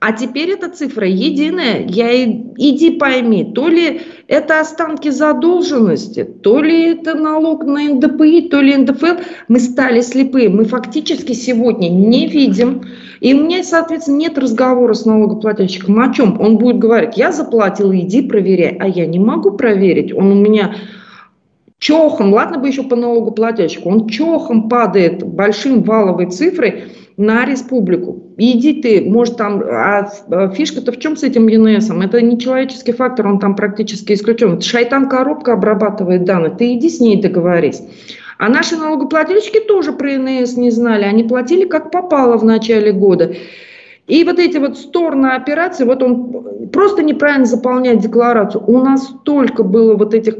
А теперь эта цифра единая. Я иди пойми, то ли это останки задолженности, то ли это налог на НДПИ, то ли НДФЛ. Мы стали слепые. Мы фактически сегодня не видим. И у меня, соответственно, нет разговора с налогоплательщиком о чем. Он будет говорить, я заплатил, иди проверяй. А я не могу проверить. Он у меня чохом, ладно бы еще по налогоплательщику, он чохом падает большим валовой цифрой на республику. Иди ты, может там, а, а фишка-то в чем с этим ЕНСом? Это не человеческий фактор, он там практически исключен. Шайтан-коробка обрабатывает данные, ты иди с ней договорись. А наши налогоплательщики тоже про ЕНС не знали, они платили как попало в начале года. И вот эти вот стороны операции, вот он просто неправильно заполняет декларацию. У нас столько было вот этих,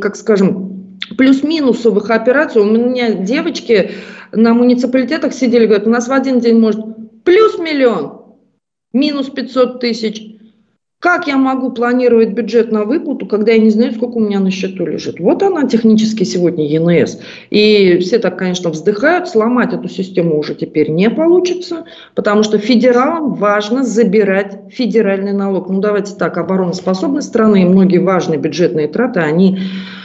как скажем, плюс-минусовых операций. У меня девочки на муниципалитетах сидели, говорят, у нас в один день может плюс миллион, минус 500 тысяч. Как я могу планировать бюджет на выплату, когда я не знаю, сколько у меня на счету лежит? Вот она технически сегодня ЕНС. И все так, конечно, вздыхают, сломать эту систему уже теперь не получится, потому что федералам важно забирать федеральный налог. Ну давайте так, обороноспособной страны и многие важные бюджетные траты, они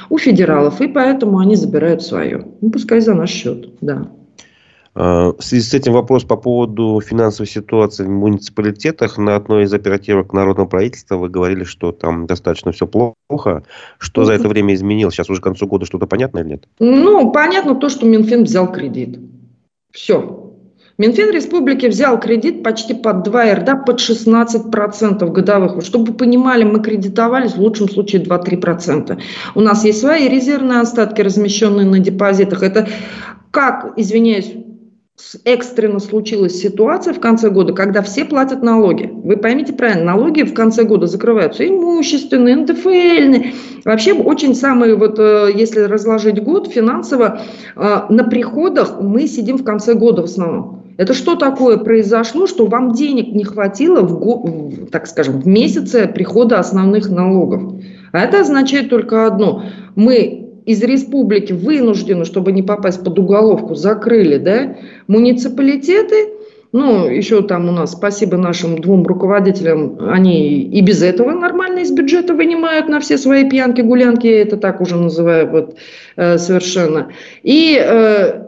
у федералов, и поэтому они забирают свое. Ну пускай за наш счет, да. А, в связи с этим вопрос по поводу финансовой ситуации в муниципалитетах. На одной из оперативок народного правительства вы говорили, что там достаточно все плохо. Что за это время изменилось? Сейчас уже к концу года что-то понятно или нет? Ну, понятно то, что Минфин взял кредит. Все. Минфин республики взял кредит почти под 2 РД, под 16% годовых. Чтобы вы понимали, мы кредитовались в лучшем случае 2-3%. У нас есть свои резервные остатки, размещенные на депозитах. Это как, извиняюсь, экстренно случилась ситуация в конце года, когда все платят налоги. Вы поймите правильно, налоги в конце года закрываются имущественные, НДФЛьные. Вообще очень самые, вот э, если разложить год финансово, э, на приходах мы сидим в конце года в основном. Это что такое произошло, что вам денег не хватило в, так скажем, в месяце прихода основных налогов? А это означает только одно. Мы из республики вынуждены, чтобы не попасть под уголовку, закрыли да, муниципалитеты, Ну, еще там у нас, спасибо нашим двум руководителям, они и без этого нормально из бюджета вынимают на все свои пьянки, гулянки, это так уже называю вот э, совершенно. И э,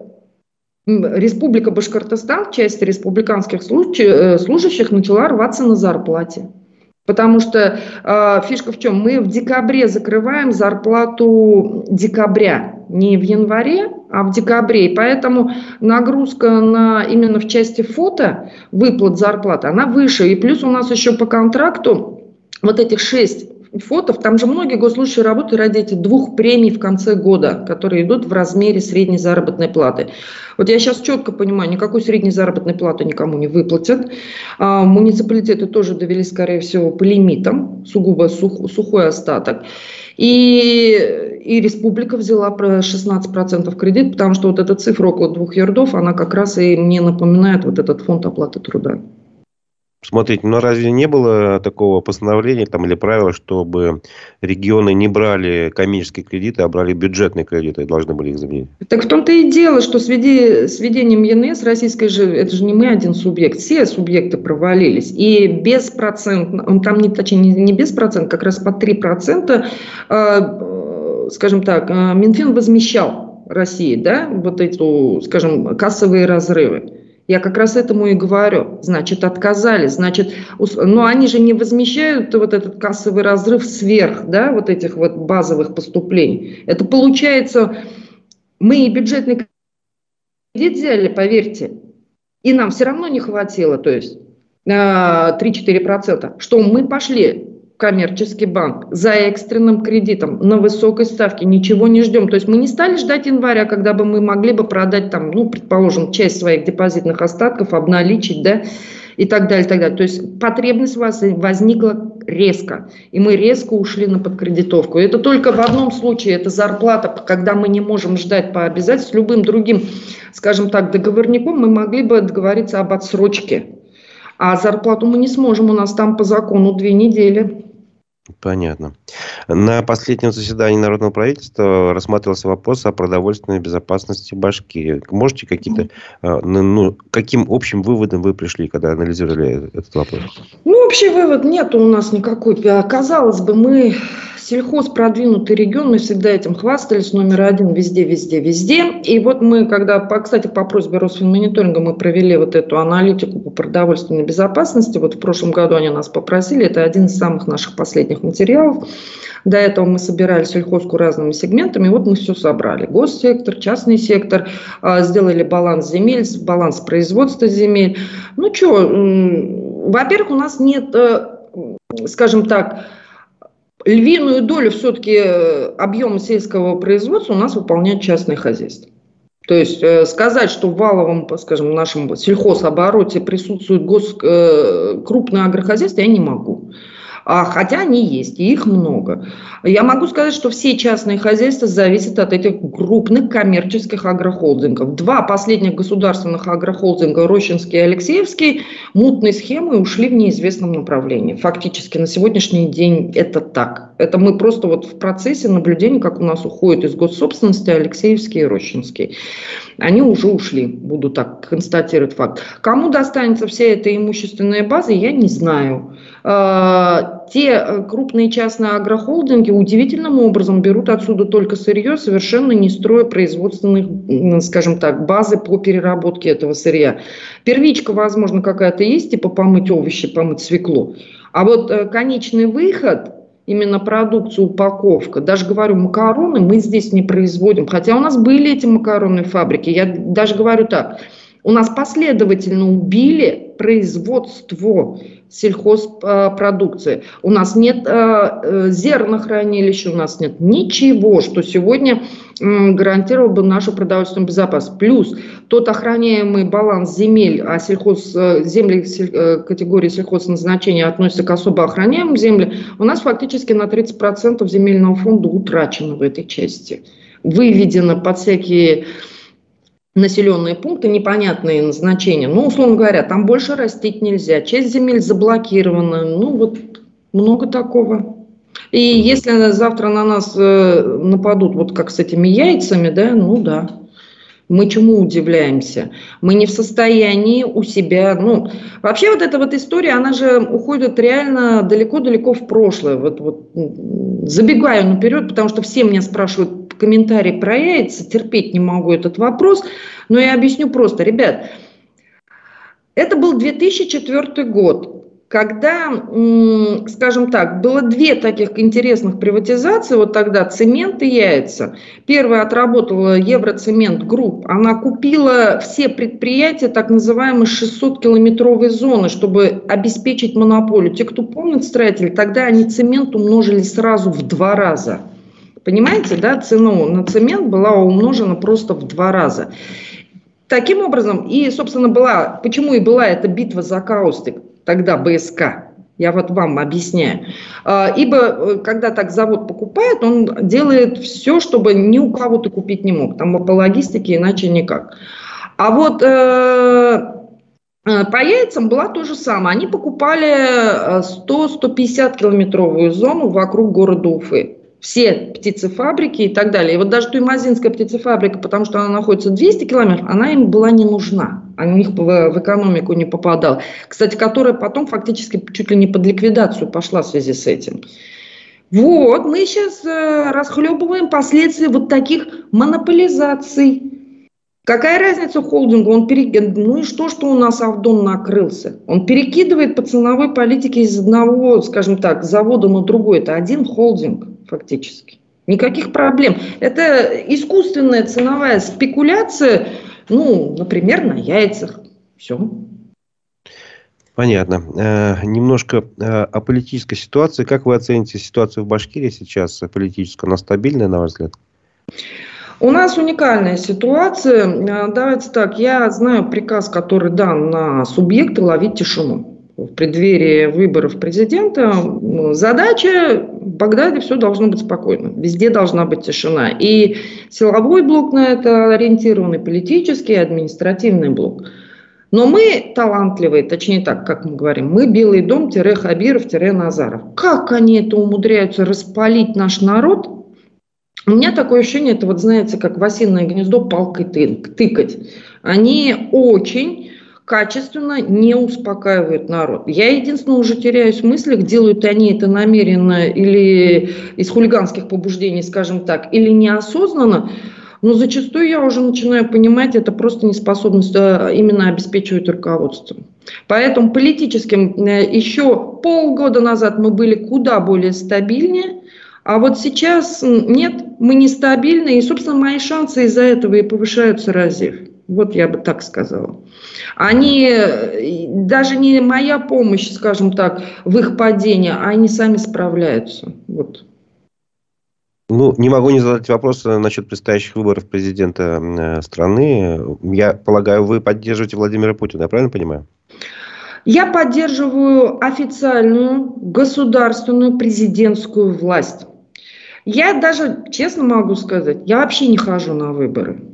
Республика Башкортостан в части республиканских э, служащих начала рваться на зарплате. Потому что э, фишка в чем? Мы в декабре закрываем зарплату декабря, не в январе, а в декабре. И поэтому нагрузка на, именно в части фото выплат зарплаты, она выше. И плюс у нас еще по контракту вот этих шесть фотов, там же многие госслужащие работают ради этих двух премий в конце года, которые идут в размере средней заработной платы. Вот я сейчас четко понимаю, никакой средней заработной платы никому не выплатят. А, муниципалитеты тоже довели, скорее всего, по лимитам, сугубо сух, сухой остаток. И, и республика взяла про 16% кредит, потому что вот эта цифра около двух ярдов, она как раз и мне напоминает вот этот фонд оплаты труда. Смотрите, ну разве не было такого постановления там, или правила, чтобы регионы не брали коммерческие кредиты, а брали бюджетные кредиты и должны были их заменить? Так в том-то и дело, что с, веди, с введением ЕНС российской же, это же не мы один субъект, все субъекты провалились. И без процента, там не, точнее не, без процента, как раз по 3%, э, э, скажем так, э, Минфин возмещал России, да, вот эти, скажем, кассовые разрывы. Я как раз этому и говорю. Значит, отказались. Значит, но они же не возмещают вот этот кассовый разрыв сверх, да, вот этих вот базовых поступлений. Это получается, мы и бюджетный кредит взяли, поверьте, и нам все равно не хватило, то есть 3-4%, что мы пошли коммерческий банк за экстренным кредитом на высокой ставке, ничего не ждем. То есть мы не стали ждать января, когда бы мы могли бы продать там, ну, предположим, часть своих депозитных остатков, обналичить, да, и так далее, и так далее. То есть потребность у вас возникла резко, и мы резко ушли на подкредитовку. Это только в одном случае, это зарплата, когда мы не можем ждать по обязательствам, любым другим, скажем так, договорником мы могли бы договориться об отсрочке. А зарплату мы не сможем, у нас там по закону две недели. Понятно. На последнем заседании Народного правительства рассматривался вопрос о продовольственной безопасности Башкирии. Можете какие-то, э, ну, ну, каким общим выводом вы пришли, когда анализировали этот вопрос? Ну, общий вывод нет у нас никакой. Казалось бы, мы Сельхоз продвинутый регион, мы всегда этим хвастались, номер один везде, везде, везде. И вот мы, когда, кстати, по просьбе Росфинмониторинга мы провели вот эту аналитику по продовольственной безопасности, вот в прошлом году они нас попросили, это один из самых наших последних материалов. До этого мы собирали сельхозку разными сегментами, вот мы все собрали. Госсектор, частный сектор, а, сделали баланс земель, баланс производства земель. Ну что, во-первых, у нас нет, э, скажем так, львиную долю все-таки э, объема сельского производства у нас выполняет частное хозяйство. То есть э, сказать, что в валовом, скажем, нашем сельхозобороте присутствует гос, э, крупное агрохозяйство, я не могу. А, хотя они есть, и их много. Я могу сказать, что все частные хозяйства зависят от этих крупных коммерческих агрохолдингов. Два последних государственных агрохолдинга, Рощинский и Алексеевский, мутной схемой ушли в неизвестном направлении. Фактически на сегодняшний день это так. Это мы просто вот в процессе наблюдения, как у нас уходят из госсобственности Алексеевский и Рощинский. Они уже ушли, буду так констатировать факт. Кому достанется вся эта имущественная база, я не знаю. А, те э, крупные частные агрохолдинги удивительным образом берут отсюда только сырье, совершенно не строя производственных, скажем так, базы по переработке этого сырья. Первичка, возможно, какая-то есть, типа помыть овощи, помыть свеклу. А вот э, конечный выход, именно продукцию, упаковка, даже говорю, макароны мы здесь не производим, хотя у нас были эти макаронные фабрики. Я даже говорю так, у нас последовательно убили производство сельхозпродукции. У нас нет э, э, зернохранилища, у нас нет ничего, что сегодня гарантировало бы нашу продовольственную безопасность. Плюс тот охраняемый баланс земель, а сельхоз, э, земли категории сельхозназначения относятся к особо охраняемым землям, у нас фактически на 30% земельного фонда утрачено в этой части. Выведено под всякие населенные пункты, непонятные назначения. Ну, условно говоря, там больше растить нельзя. Часть земель заблокирована. Ну, вот много такого. И если завтра на нас э, нападут вот как с этими яйцами, да, ну да. Мы чему удивляемся? Мы не в состоянии у себя... Ну, вообще вот эта вот история, она же уходит реально далеко-далеко в прошлое. Вот, вот забегаю наперед, потому что все меня спрашивают комментарии про яйца, терпеть не могу этот вопрос, но я объясню просто. Ребят, это был 2004 год когда, скажем так, было две таких интересных приватизации, вот тогда цемент и яйца. Первая отработала Евроцемент Групп, она купила все предприятия так называемой 600-километровой зоны, чтобы обеспечить монополию. Те, кто помнит строители, тогда они цемент умножили сразу в два раза. Понимаете, да, цену на цемент была умножена просто в два раза. Таким образом, и, собственно, была, почему и была эта битва за каустик, тогда БСК, я вот вам объясняю. А, ибо э, когда так завод покупает, он делает все, чтобы ни у кого ты купить не мог. Там по логистике иначе никак. А вот э, э по яйцам была то же самое. Они покупали 100-150 э, километровую зону вокруг города Уфы все птицефабрики и так далее. И вот даже Туймазинская птицефабрика, потому что она находится 200 километров, она им была не нужна. Она у них в, в экономику не попадала. Кстати, которая потом фактически чуть ли не под ликвидацию пошла в связи с этим. Вот, мы сейчас э, расхлебываем последствия вот таких монополизаций. Какая разница холдингу? Он перек... Ну и что, что у нас Авдон накрылся? Он перекидывает по ценовой политике из одного, скажем так, завода на другой. Это один холдинг фактически. Никаких проблем. Это искусственная ценовая спекуляция, ну, например, на яйцах. Все. Понятно. Э, немножко э, о политической ситуации. Как вы оцените ситуацию в Башкирии сейчас, политическую? Она стабильная, на ваш взгляд? У нас уникальная ситуация. Э, давайте так, я знаю приказ, который дан на субъекты ловить тишину в преддверии выборов президента, задача в Багдаде все должно быть спокойно. Везде должна быть тишина. И силовой блок на это ориентированный, политический, административный блок. Но мы талантливые, точнее так, как мы говорим, мы Белый дом-Хабиров-Назаров. Как они это умудряются распалить наш народ? У меня такое ощущение, это вот знаете, как в осиное гнездо палкой тыкать. Они очень качественно не успокаивают народ. Я единственное уже теряюсь в мыслях, делают они это намеренно или из хулиганских побуждений, скажем так, или неосознанно, но зачастую я уже начинаю понимать, это просто неспособность а, именно обеспечивать руководство. Поэтому политическим э, еще полгода назад мы были куда более стабильнее, а вот сейчас нет, мы нестабильны, и, собственно, мои шансы из-за этого и повышаются разив. Вот я бы так сказала. Они, даже не моя помощь, скажем так, в их падении, а они сами справляются. Вот. Ну, не могу не задать вопрос насчет предстоящих выборов президента э, страны. Я полагаю, вы поддерживаете Владимира Путина, я правильно понимаю? Я поддерживаю официальную государственную президентскую власть. Я даже, честно могу сказать, я вообще не хожу на выборы.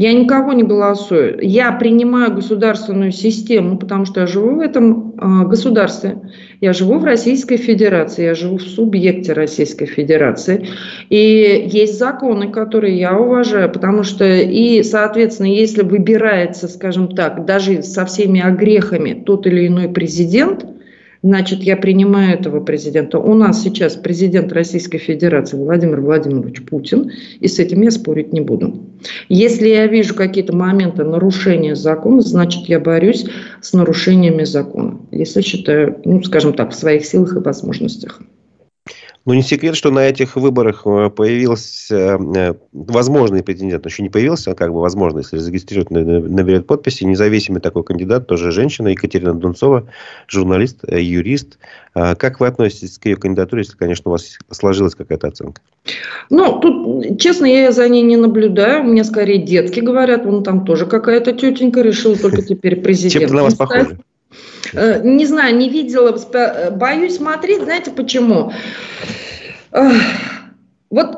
Я никого не голосую. Я принимаю государственную систему, потому что я живу в этом э, государстве. Я живу в Российской Федерации, я живу в субъекте Российской Федерации. И есть законы, которые я уважаю, потому что и, соответственно, если выбирается, скажем так, даже со всеми огрехами тот или иной президент – Значит, я принимаю этого президента. У нас сейчас президент Российской Федерации Владимир Владимирович Путин, и с этим я спорить не буду. Если я вижу какие-то моменты нарушения закона, значит, я борюсь с нарушениями закона. Если считаю, ну, скажем так, в своих силах и возможностях. Ну, не секрет, что на этих выборах э, появился э, возможный претендент. Еще не появился, а как бы возможно, если зарегистрируют, наберет подписи. Независимый такой кандидат, тоже женщина, Екатерина Дунцова, журналист, э, юрист. А как вы относитесь к ее кандидатуре, если, конечно, у вас сложилась какая-то оценка? Ну, тут, честно, я за ней не наблюдаю. Мне скорее детки говорят, вон там тоже какая-то тетенька решила только теперь президент. Чем-то на вас похоже. Э, не знаю, не видела, э, боюсь смотреть, знаете почему? Вот,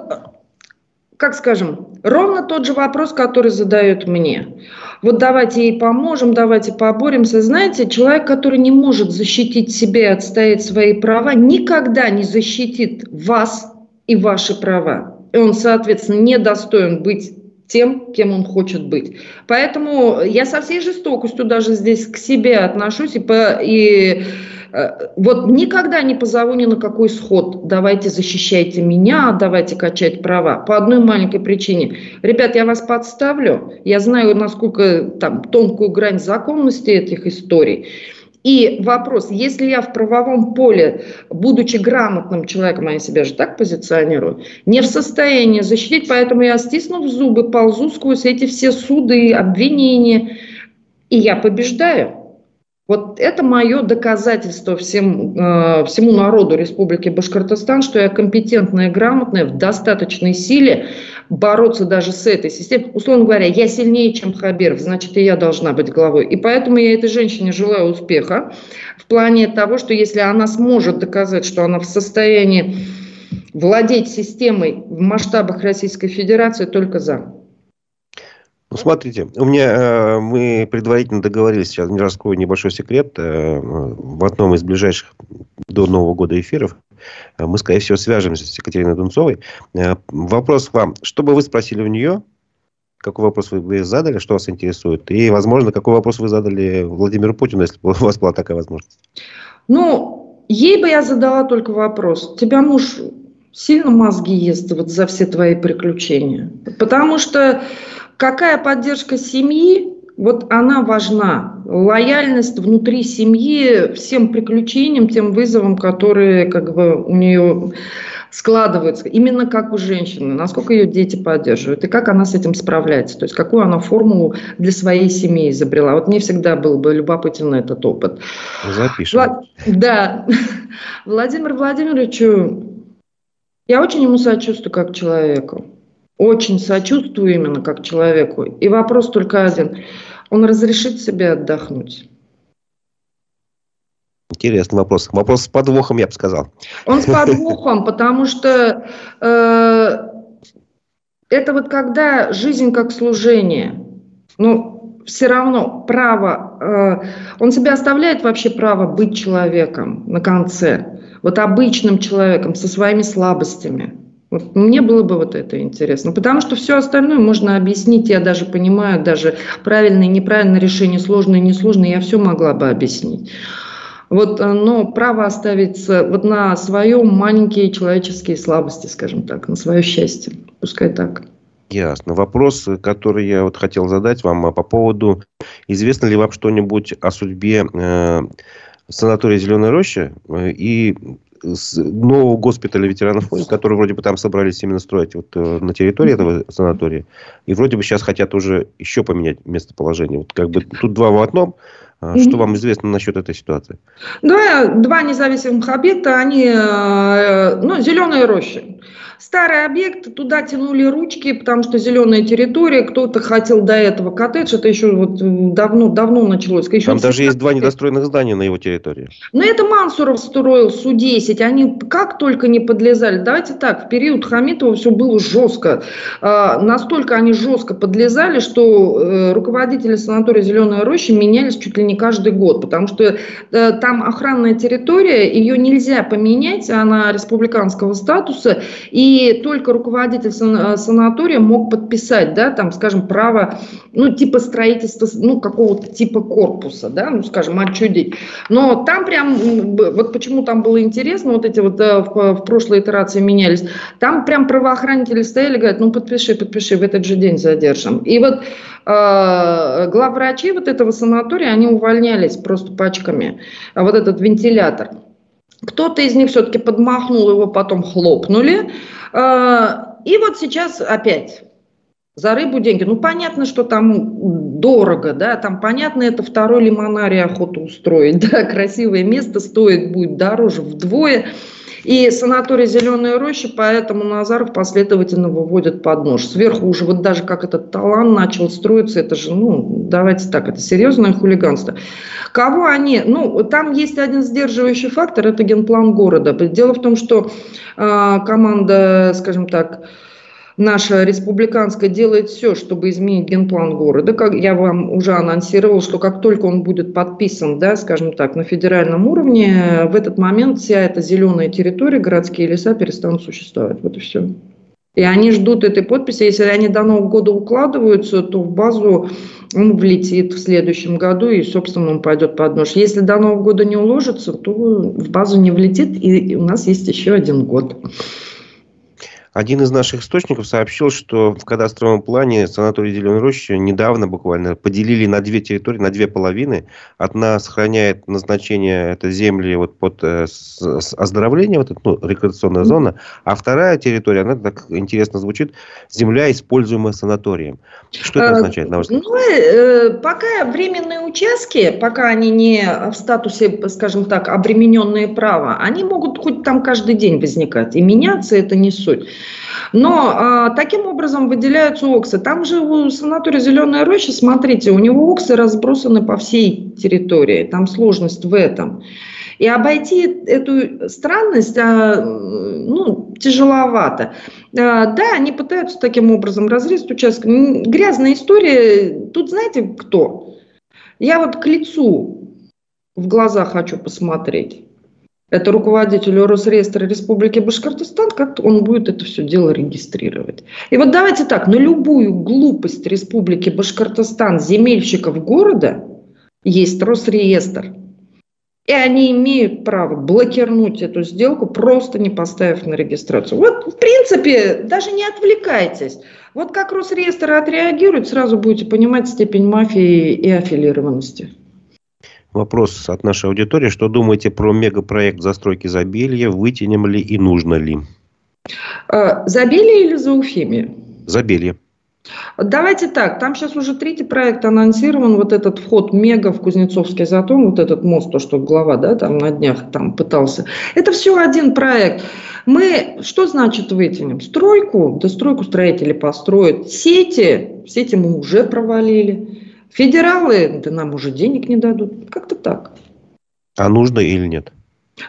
как скажем, ровно тот же вопрос, который задают мне. Вот давайте ей поможем, давайте поборемся. Знаете, человек, который не может защитить себя и отстоять свои права, никогда не защитит вас и ваши права. И он, соответственно, не достоин быть тем, кем он хочет быть. Поэтому я со всей жестокостью даже здесь к себе отношусь и, по, и э, вот никогда не позову ни на какой сход. Давайте защищайте меня, давайте качать права. По одной маленькой причине. Ребят, я вас подставлю. Я знаю, насколько там тонкую грань законности этих историй. И вопрос, если я в правовом поле, будучи грамотным человеком, а я себя же так позиционирую, не в состоянии защитить, поэтому я, стиснув зубы, ползу сквозь эти все суды, обвинения, и я побеждаю. Вот это мое доказательство всем, э, всему народу Республики Башкортостан, что я компетентная, грамотная, в достаточной силе бороться даже с этой системой. Условно говоря, я сильнее, чем Хабиров, значит, и я должна быть главой. И поэтому я этой женщине желаю успеха в плане того, что если она сможет доказать, что она в состоянии владеть системой в масштабах Российской Федерации, только за. Ну, смотрите, у меня э, мы предварительно договорились, сейчас не раскрою небольшой секрет, э, в одном из ближайших до Нового года эфиров мы, скорее всего, свяжемся с Екатериной Дунцовой. Э, вопрос к вам. Что бы вы спросили у нее? Какой вопрос вы задали, что вас интересует? И, возможно, какой вопрос вы задали Владимиру Путину, если бы у вас была такая возможность? Ну, ей бы я задала только вопрос. Тебя муж сильно мозги ест вот за все твои приключения? Потому что какая поддержка семьи, вот она важна. Лояльность внутри семьи всем приключениям, тем вызовам, которые как бы у нее складываются, именно как у женщины, насколько ее дети поддерживают и как она с этим справляется, то есть какую она формулу для своей семьи изобрела. Вот мне всегда был бы любопытен этот опыт. Запишем. Влад... Да. <laughs> Владимир Владимировичу, я очень ему сочувствую как человеку. Очень сочувствую именно как человеку. И вопрос только один. Он разрешит себе отдохнуть? Интересный вопрос. Вопрос с подвохом, я бы сказал. Он с <laughs> подвохом, потому что э, это вот когда жизнь как служение. Ну, все равно право, э, он себе оставляет вообще право быть человеком на конце. Вот обычным человеком, со своими слабостями. Вот мне было бы вот это интересно. Потому что все остальное можно объяснить. Я даже понимаю, даже правильное и неправильное решение, сложное и несложное, я все могла бы объяснить. Вот, э, но право оставить вот на своем маленькие человеческие слабости, скажем так, на свое счастье. Пускай так. Ясно. Вопрос, который я вот хотел задать вам а по поводу, известно ли вам что-нибудь о судьбе э, санатория «Зеленая роща» э, и нового госпиталя ветеранов войн, который вроде бы там собрались именно строить вот, э, на территории этого санатория. И вроде бы сейчас хотят уже еще поменять местоположение. Вот как бы тут два в одном. А что вам известно насчет этой ситуации? Два, два независимых объекта, они, э, ну, зеленые рощи. Старый объект, туда тянули ручки, потому что зеленая территория, кто-то хотел до этого коттедж, это еще вот давно, давно началось. Еще Там даже есть два недостроенных здания на его территории. Но это Мансуров строил Су-10, они как только не подлезали. Давайте так, в период Хамитова все было жестко. А, настолько они жестко подлезали, что э, руководители санатория «Зеленая роща» менялись чуть ли не каждый год, потому что э, там охранная территория, ее нельзя поменять, она республиканского статуса, и только руководитель э, санатория мог подписать, да, там, скажем, право, ну, типа строительства, ну, какого-то типа корпуса, да, ну, скажем, отчудить. Но там прям, вот почему там было интересно, вот эти вот э, в, в прошлой итерации менялись, там прям правоохранители стояли, говорят, ну, подпиши, подпиши, в этот же день задержим. И вот э, главврачи вот этого санатория, они увольнялись просто пачками, а вот этот вентилятор. Кто-то из них все-таки подмахнул его, потом хлопнули. А, и вот сейчас опять за рыбу деньги. Ну, понятно, что там дорого, да, там понятно, это второй лимонарий охоту устроить, <laughs> да, красивое место стоит будет дороже вдвое. И санаторий «Зеленая роща», поэтому Назаров последовательно выводит под нож. Сверху уже вот даже как этот талант начал строиться, это же, ну, давайте так, это серьезное хулиганство. Кого они, ну, там есть один сдерживающий фактор, это генплан города. Дело в том, что э, команда, скажем так, наша республиканская делает все, чтобы изменить генплан города. Как я вам уже анонсировал, что как только он будет подписан, да, скажем так, на федеральном уровне, в этот момент вся эта зеленая территория, городские леса перестанут существовать. Вот и все. И они ждут этой подписи. Если они до Нового года укладываются, то в базу он влетит в следующем году и, собственно, он пойдет под нож. Если до Нового года не уложится, то в базу не влетит, и у нас есть еще один год. Один из наших источников сообщил, что в кадастровом плане санаторий Зеленой Рощи недавно буквально поделили на две территории, на две половины. Одна сохраняет назначение это земли вот под э, оздоровление, вот это, ну, рекреационная зона, а вторая территория, она так интересно звучит, земля, используемая санаторием. Что это э, означает, на ваш взгляд? Ну, э, пока временные участки, пока они не в статусе, скажем так, обремененные права, они могут хоть там каждый день возникать. И меняться это не суть. Но а, таким образом выделяются оксы. Там же у санатория «Зеленая роща», смотрите, у него оксы разбросаны по всей территории. Там сложность в этом. И обойти эту странность а, ну, тяжеловато. А, да, они пытаются таким образом разрезать участок. Грязная история. Тут знаете кто? Я вот к лицу в глаза хочу посмотреть это руководителю Росреестра Республики Башкортостан, как он будет это все дело регистрировать. И вот давайте так, на любую глупость Республики Башкортостан земельщиков города есть Росреестр. И они имеют право блокировать эту сделку, просто не поставив на регистрацию. Вот, в принципе, даже не отвлекайтесь. Вот как Росреестр отреагирует, сразу будете понимать степень мафии и аффилированности. Вопрос от нашей аудитории. Что думаете про мегапроект застройки Забелья? Вытянем ли и нужно ли? А, Забелье или Зауфимия? Забелье. Давайте так, там сейчас уже третий проект анонсирован, вот этот вход мега в Кузнецовский затон, вот этот мост, то, что глава, да, там на днях там пытался. Это все один проект. Мы, что значит вытянем? Стройку, да стройку строители построят. Сети, сети мы уже провалили. Федералы, да нам уже денег не дадут. Как-то так. А нужно или нет?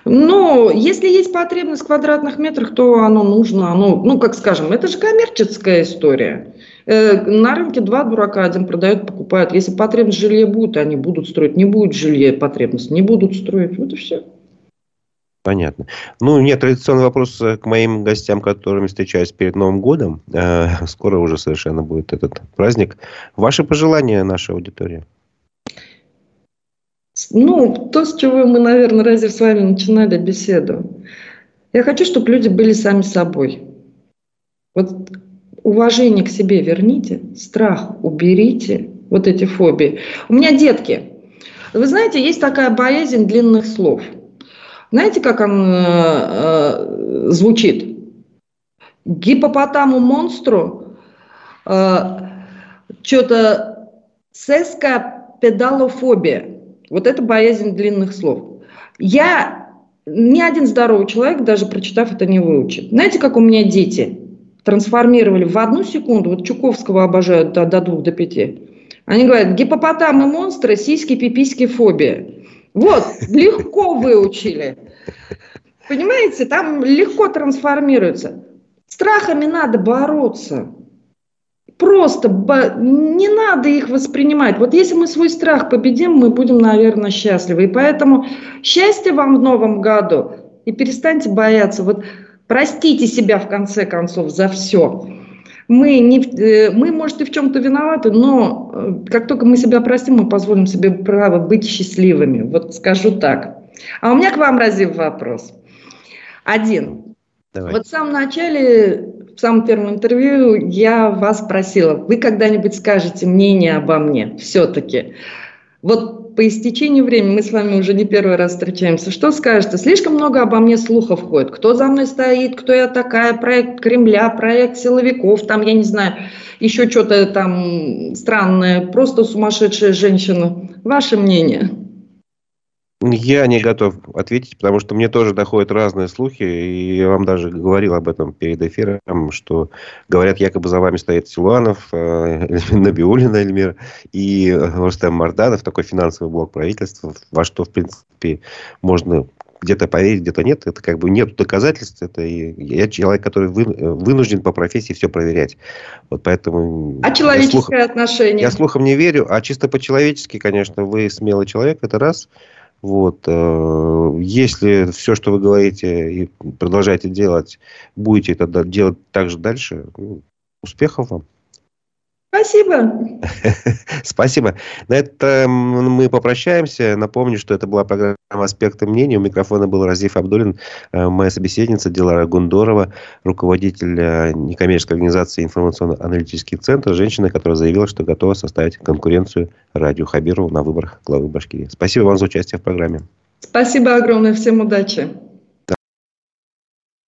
Ну, если есть потребность в квадратных метрах, то оно нужно. Оно, ну, как скажем, это же коммерческая история. Э, на рынке два дурака, один продает, покупает. Если потребность в жилье будет, они будут строить. Не будет жилья потребность, не будут строить. Вот и все. Понятно. Ну, нет, традиционный вопрос э, к моим гостям, которыми встречаюсь перед Новым годом. <laughs> Э, скоро уже совершенно будет этот праздник. Ваши пожелания нашей аудитории? Ну, то, с чего мы, наверное, разве с вами начинали беседу. Я хочу, чтобы люди были сами собой. Вот уважение к себе верните, страх уберите, вот эти фобии. У меня детки. Вы знаете, есть такая боязнь длинных слов – знаете, как он э, э, звучит? Гипопотаму монстру э, что-то сеска педалофобия. Вот это боязнь длинных слов. Я, ни один здоровый человек, даже прочитав это, не выучит. Знаете, как у меня дети трансформировали в одну секунду, вот Чуковского обожают до, до двух, до пяти. Они говорят, гипопотамы монстры, сиськи, пиписьки, фобия. Вот, легко выучили. Понимаете, там легко трансформируется. Страхами надо бороться. Просто не надо их воспринимать. Вот если мы свой страх победим, мы будем, наверное, счастливы. И поэтому счастья вам в новом году. И перестаньте бояться. Вот простите себя в конце концов за все. Мы, не, э, мы, может, и в чем-то виноваты, но э, как только мы себя простим, мы позволим себе право быть счастливыми. Вот скажу так. А у меня к вам, Разив, вопрос. Один. Давай. Вот в самом начале, в самом первом интервью я вас спросила, вы когда-нибудь скажете мнение обо мне все-таки? Вот по истечению времени, мы с вами уже не первый раз встречаемся, что скажете? Слишком много обо мне слухов ходит. Кто за мной стоит, кто я такая, проект Кремля, проект силовиков, там, я не знаю, еще что-то там странное, просто сумасшедшая женщина. Ваше мнение? Я не готов ответить, потому что мне тоже доходят разные слухи, и я вам даже говорил об этом перед эфиром, что говорят, якобы за вами стоит Силуанов, э, <laughs> Набиулина Эльмир и Рустем Марданов, такой финансовый блок правительства, во что, в принципе, можно где-то поверить, где-то нет. Это как бы нет доказательств. Это я человек, который вы, вынужден по профессии все проверять. Вот поэтому... А человеческое слух, отношение? Я слухам не верю, а чисто по-человечески, конечно, вы смелый человек, это раз – Вот. Э, если все, что вы говорите и продолжаете делать, будете это делать также дальше, ну, успехов вам. Спасибо. <laughs> Спасибо. На этом мы попрощаемся. Напомню, что это была программа «Аспекты мнений». У микрофона был Разиф Абдулин, э, моя собеседница Дилара Гундорова, руководитель э, некоммерческой организации «Информационно-аналитический центр», женщина, которая заявила, что готова составить конкуренцию радио Хабирову на выборах главы Башкирии. Спасибо вам за участие в программе. Спасибо огромное. Всем удачи.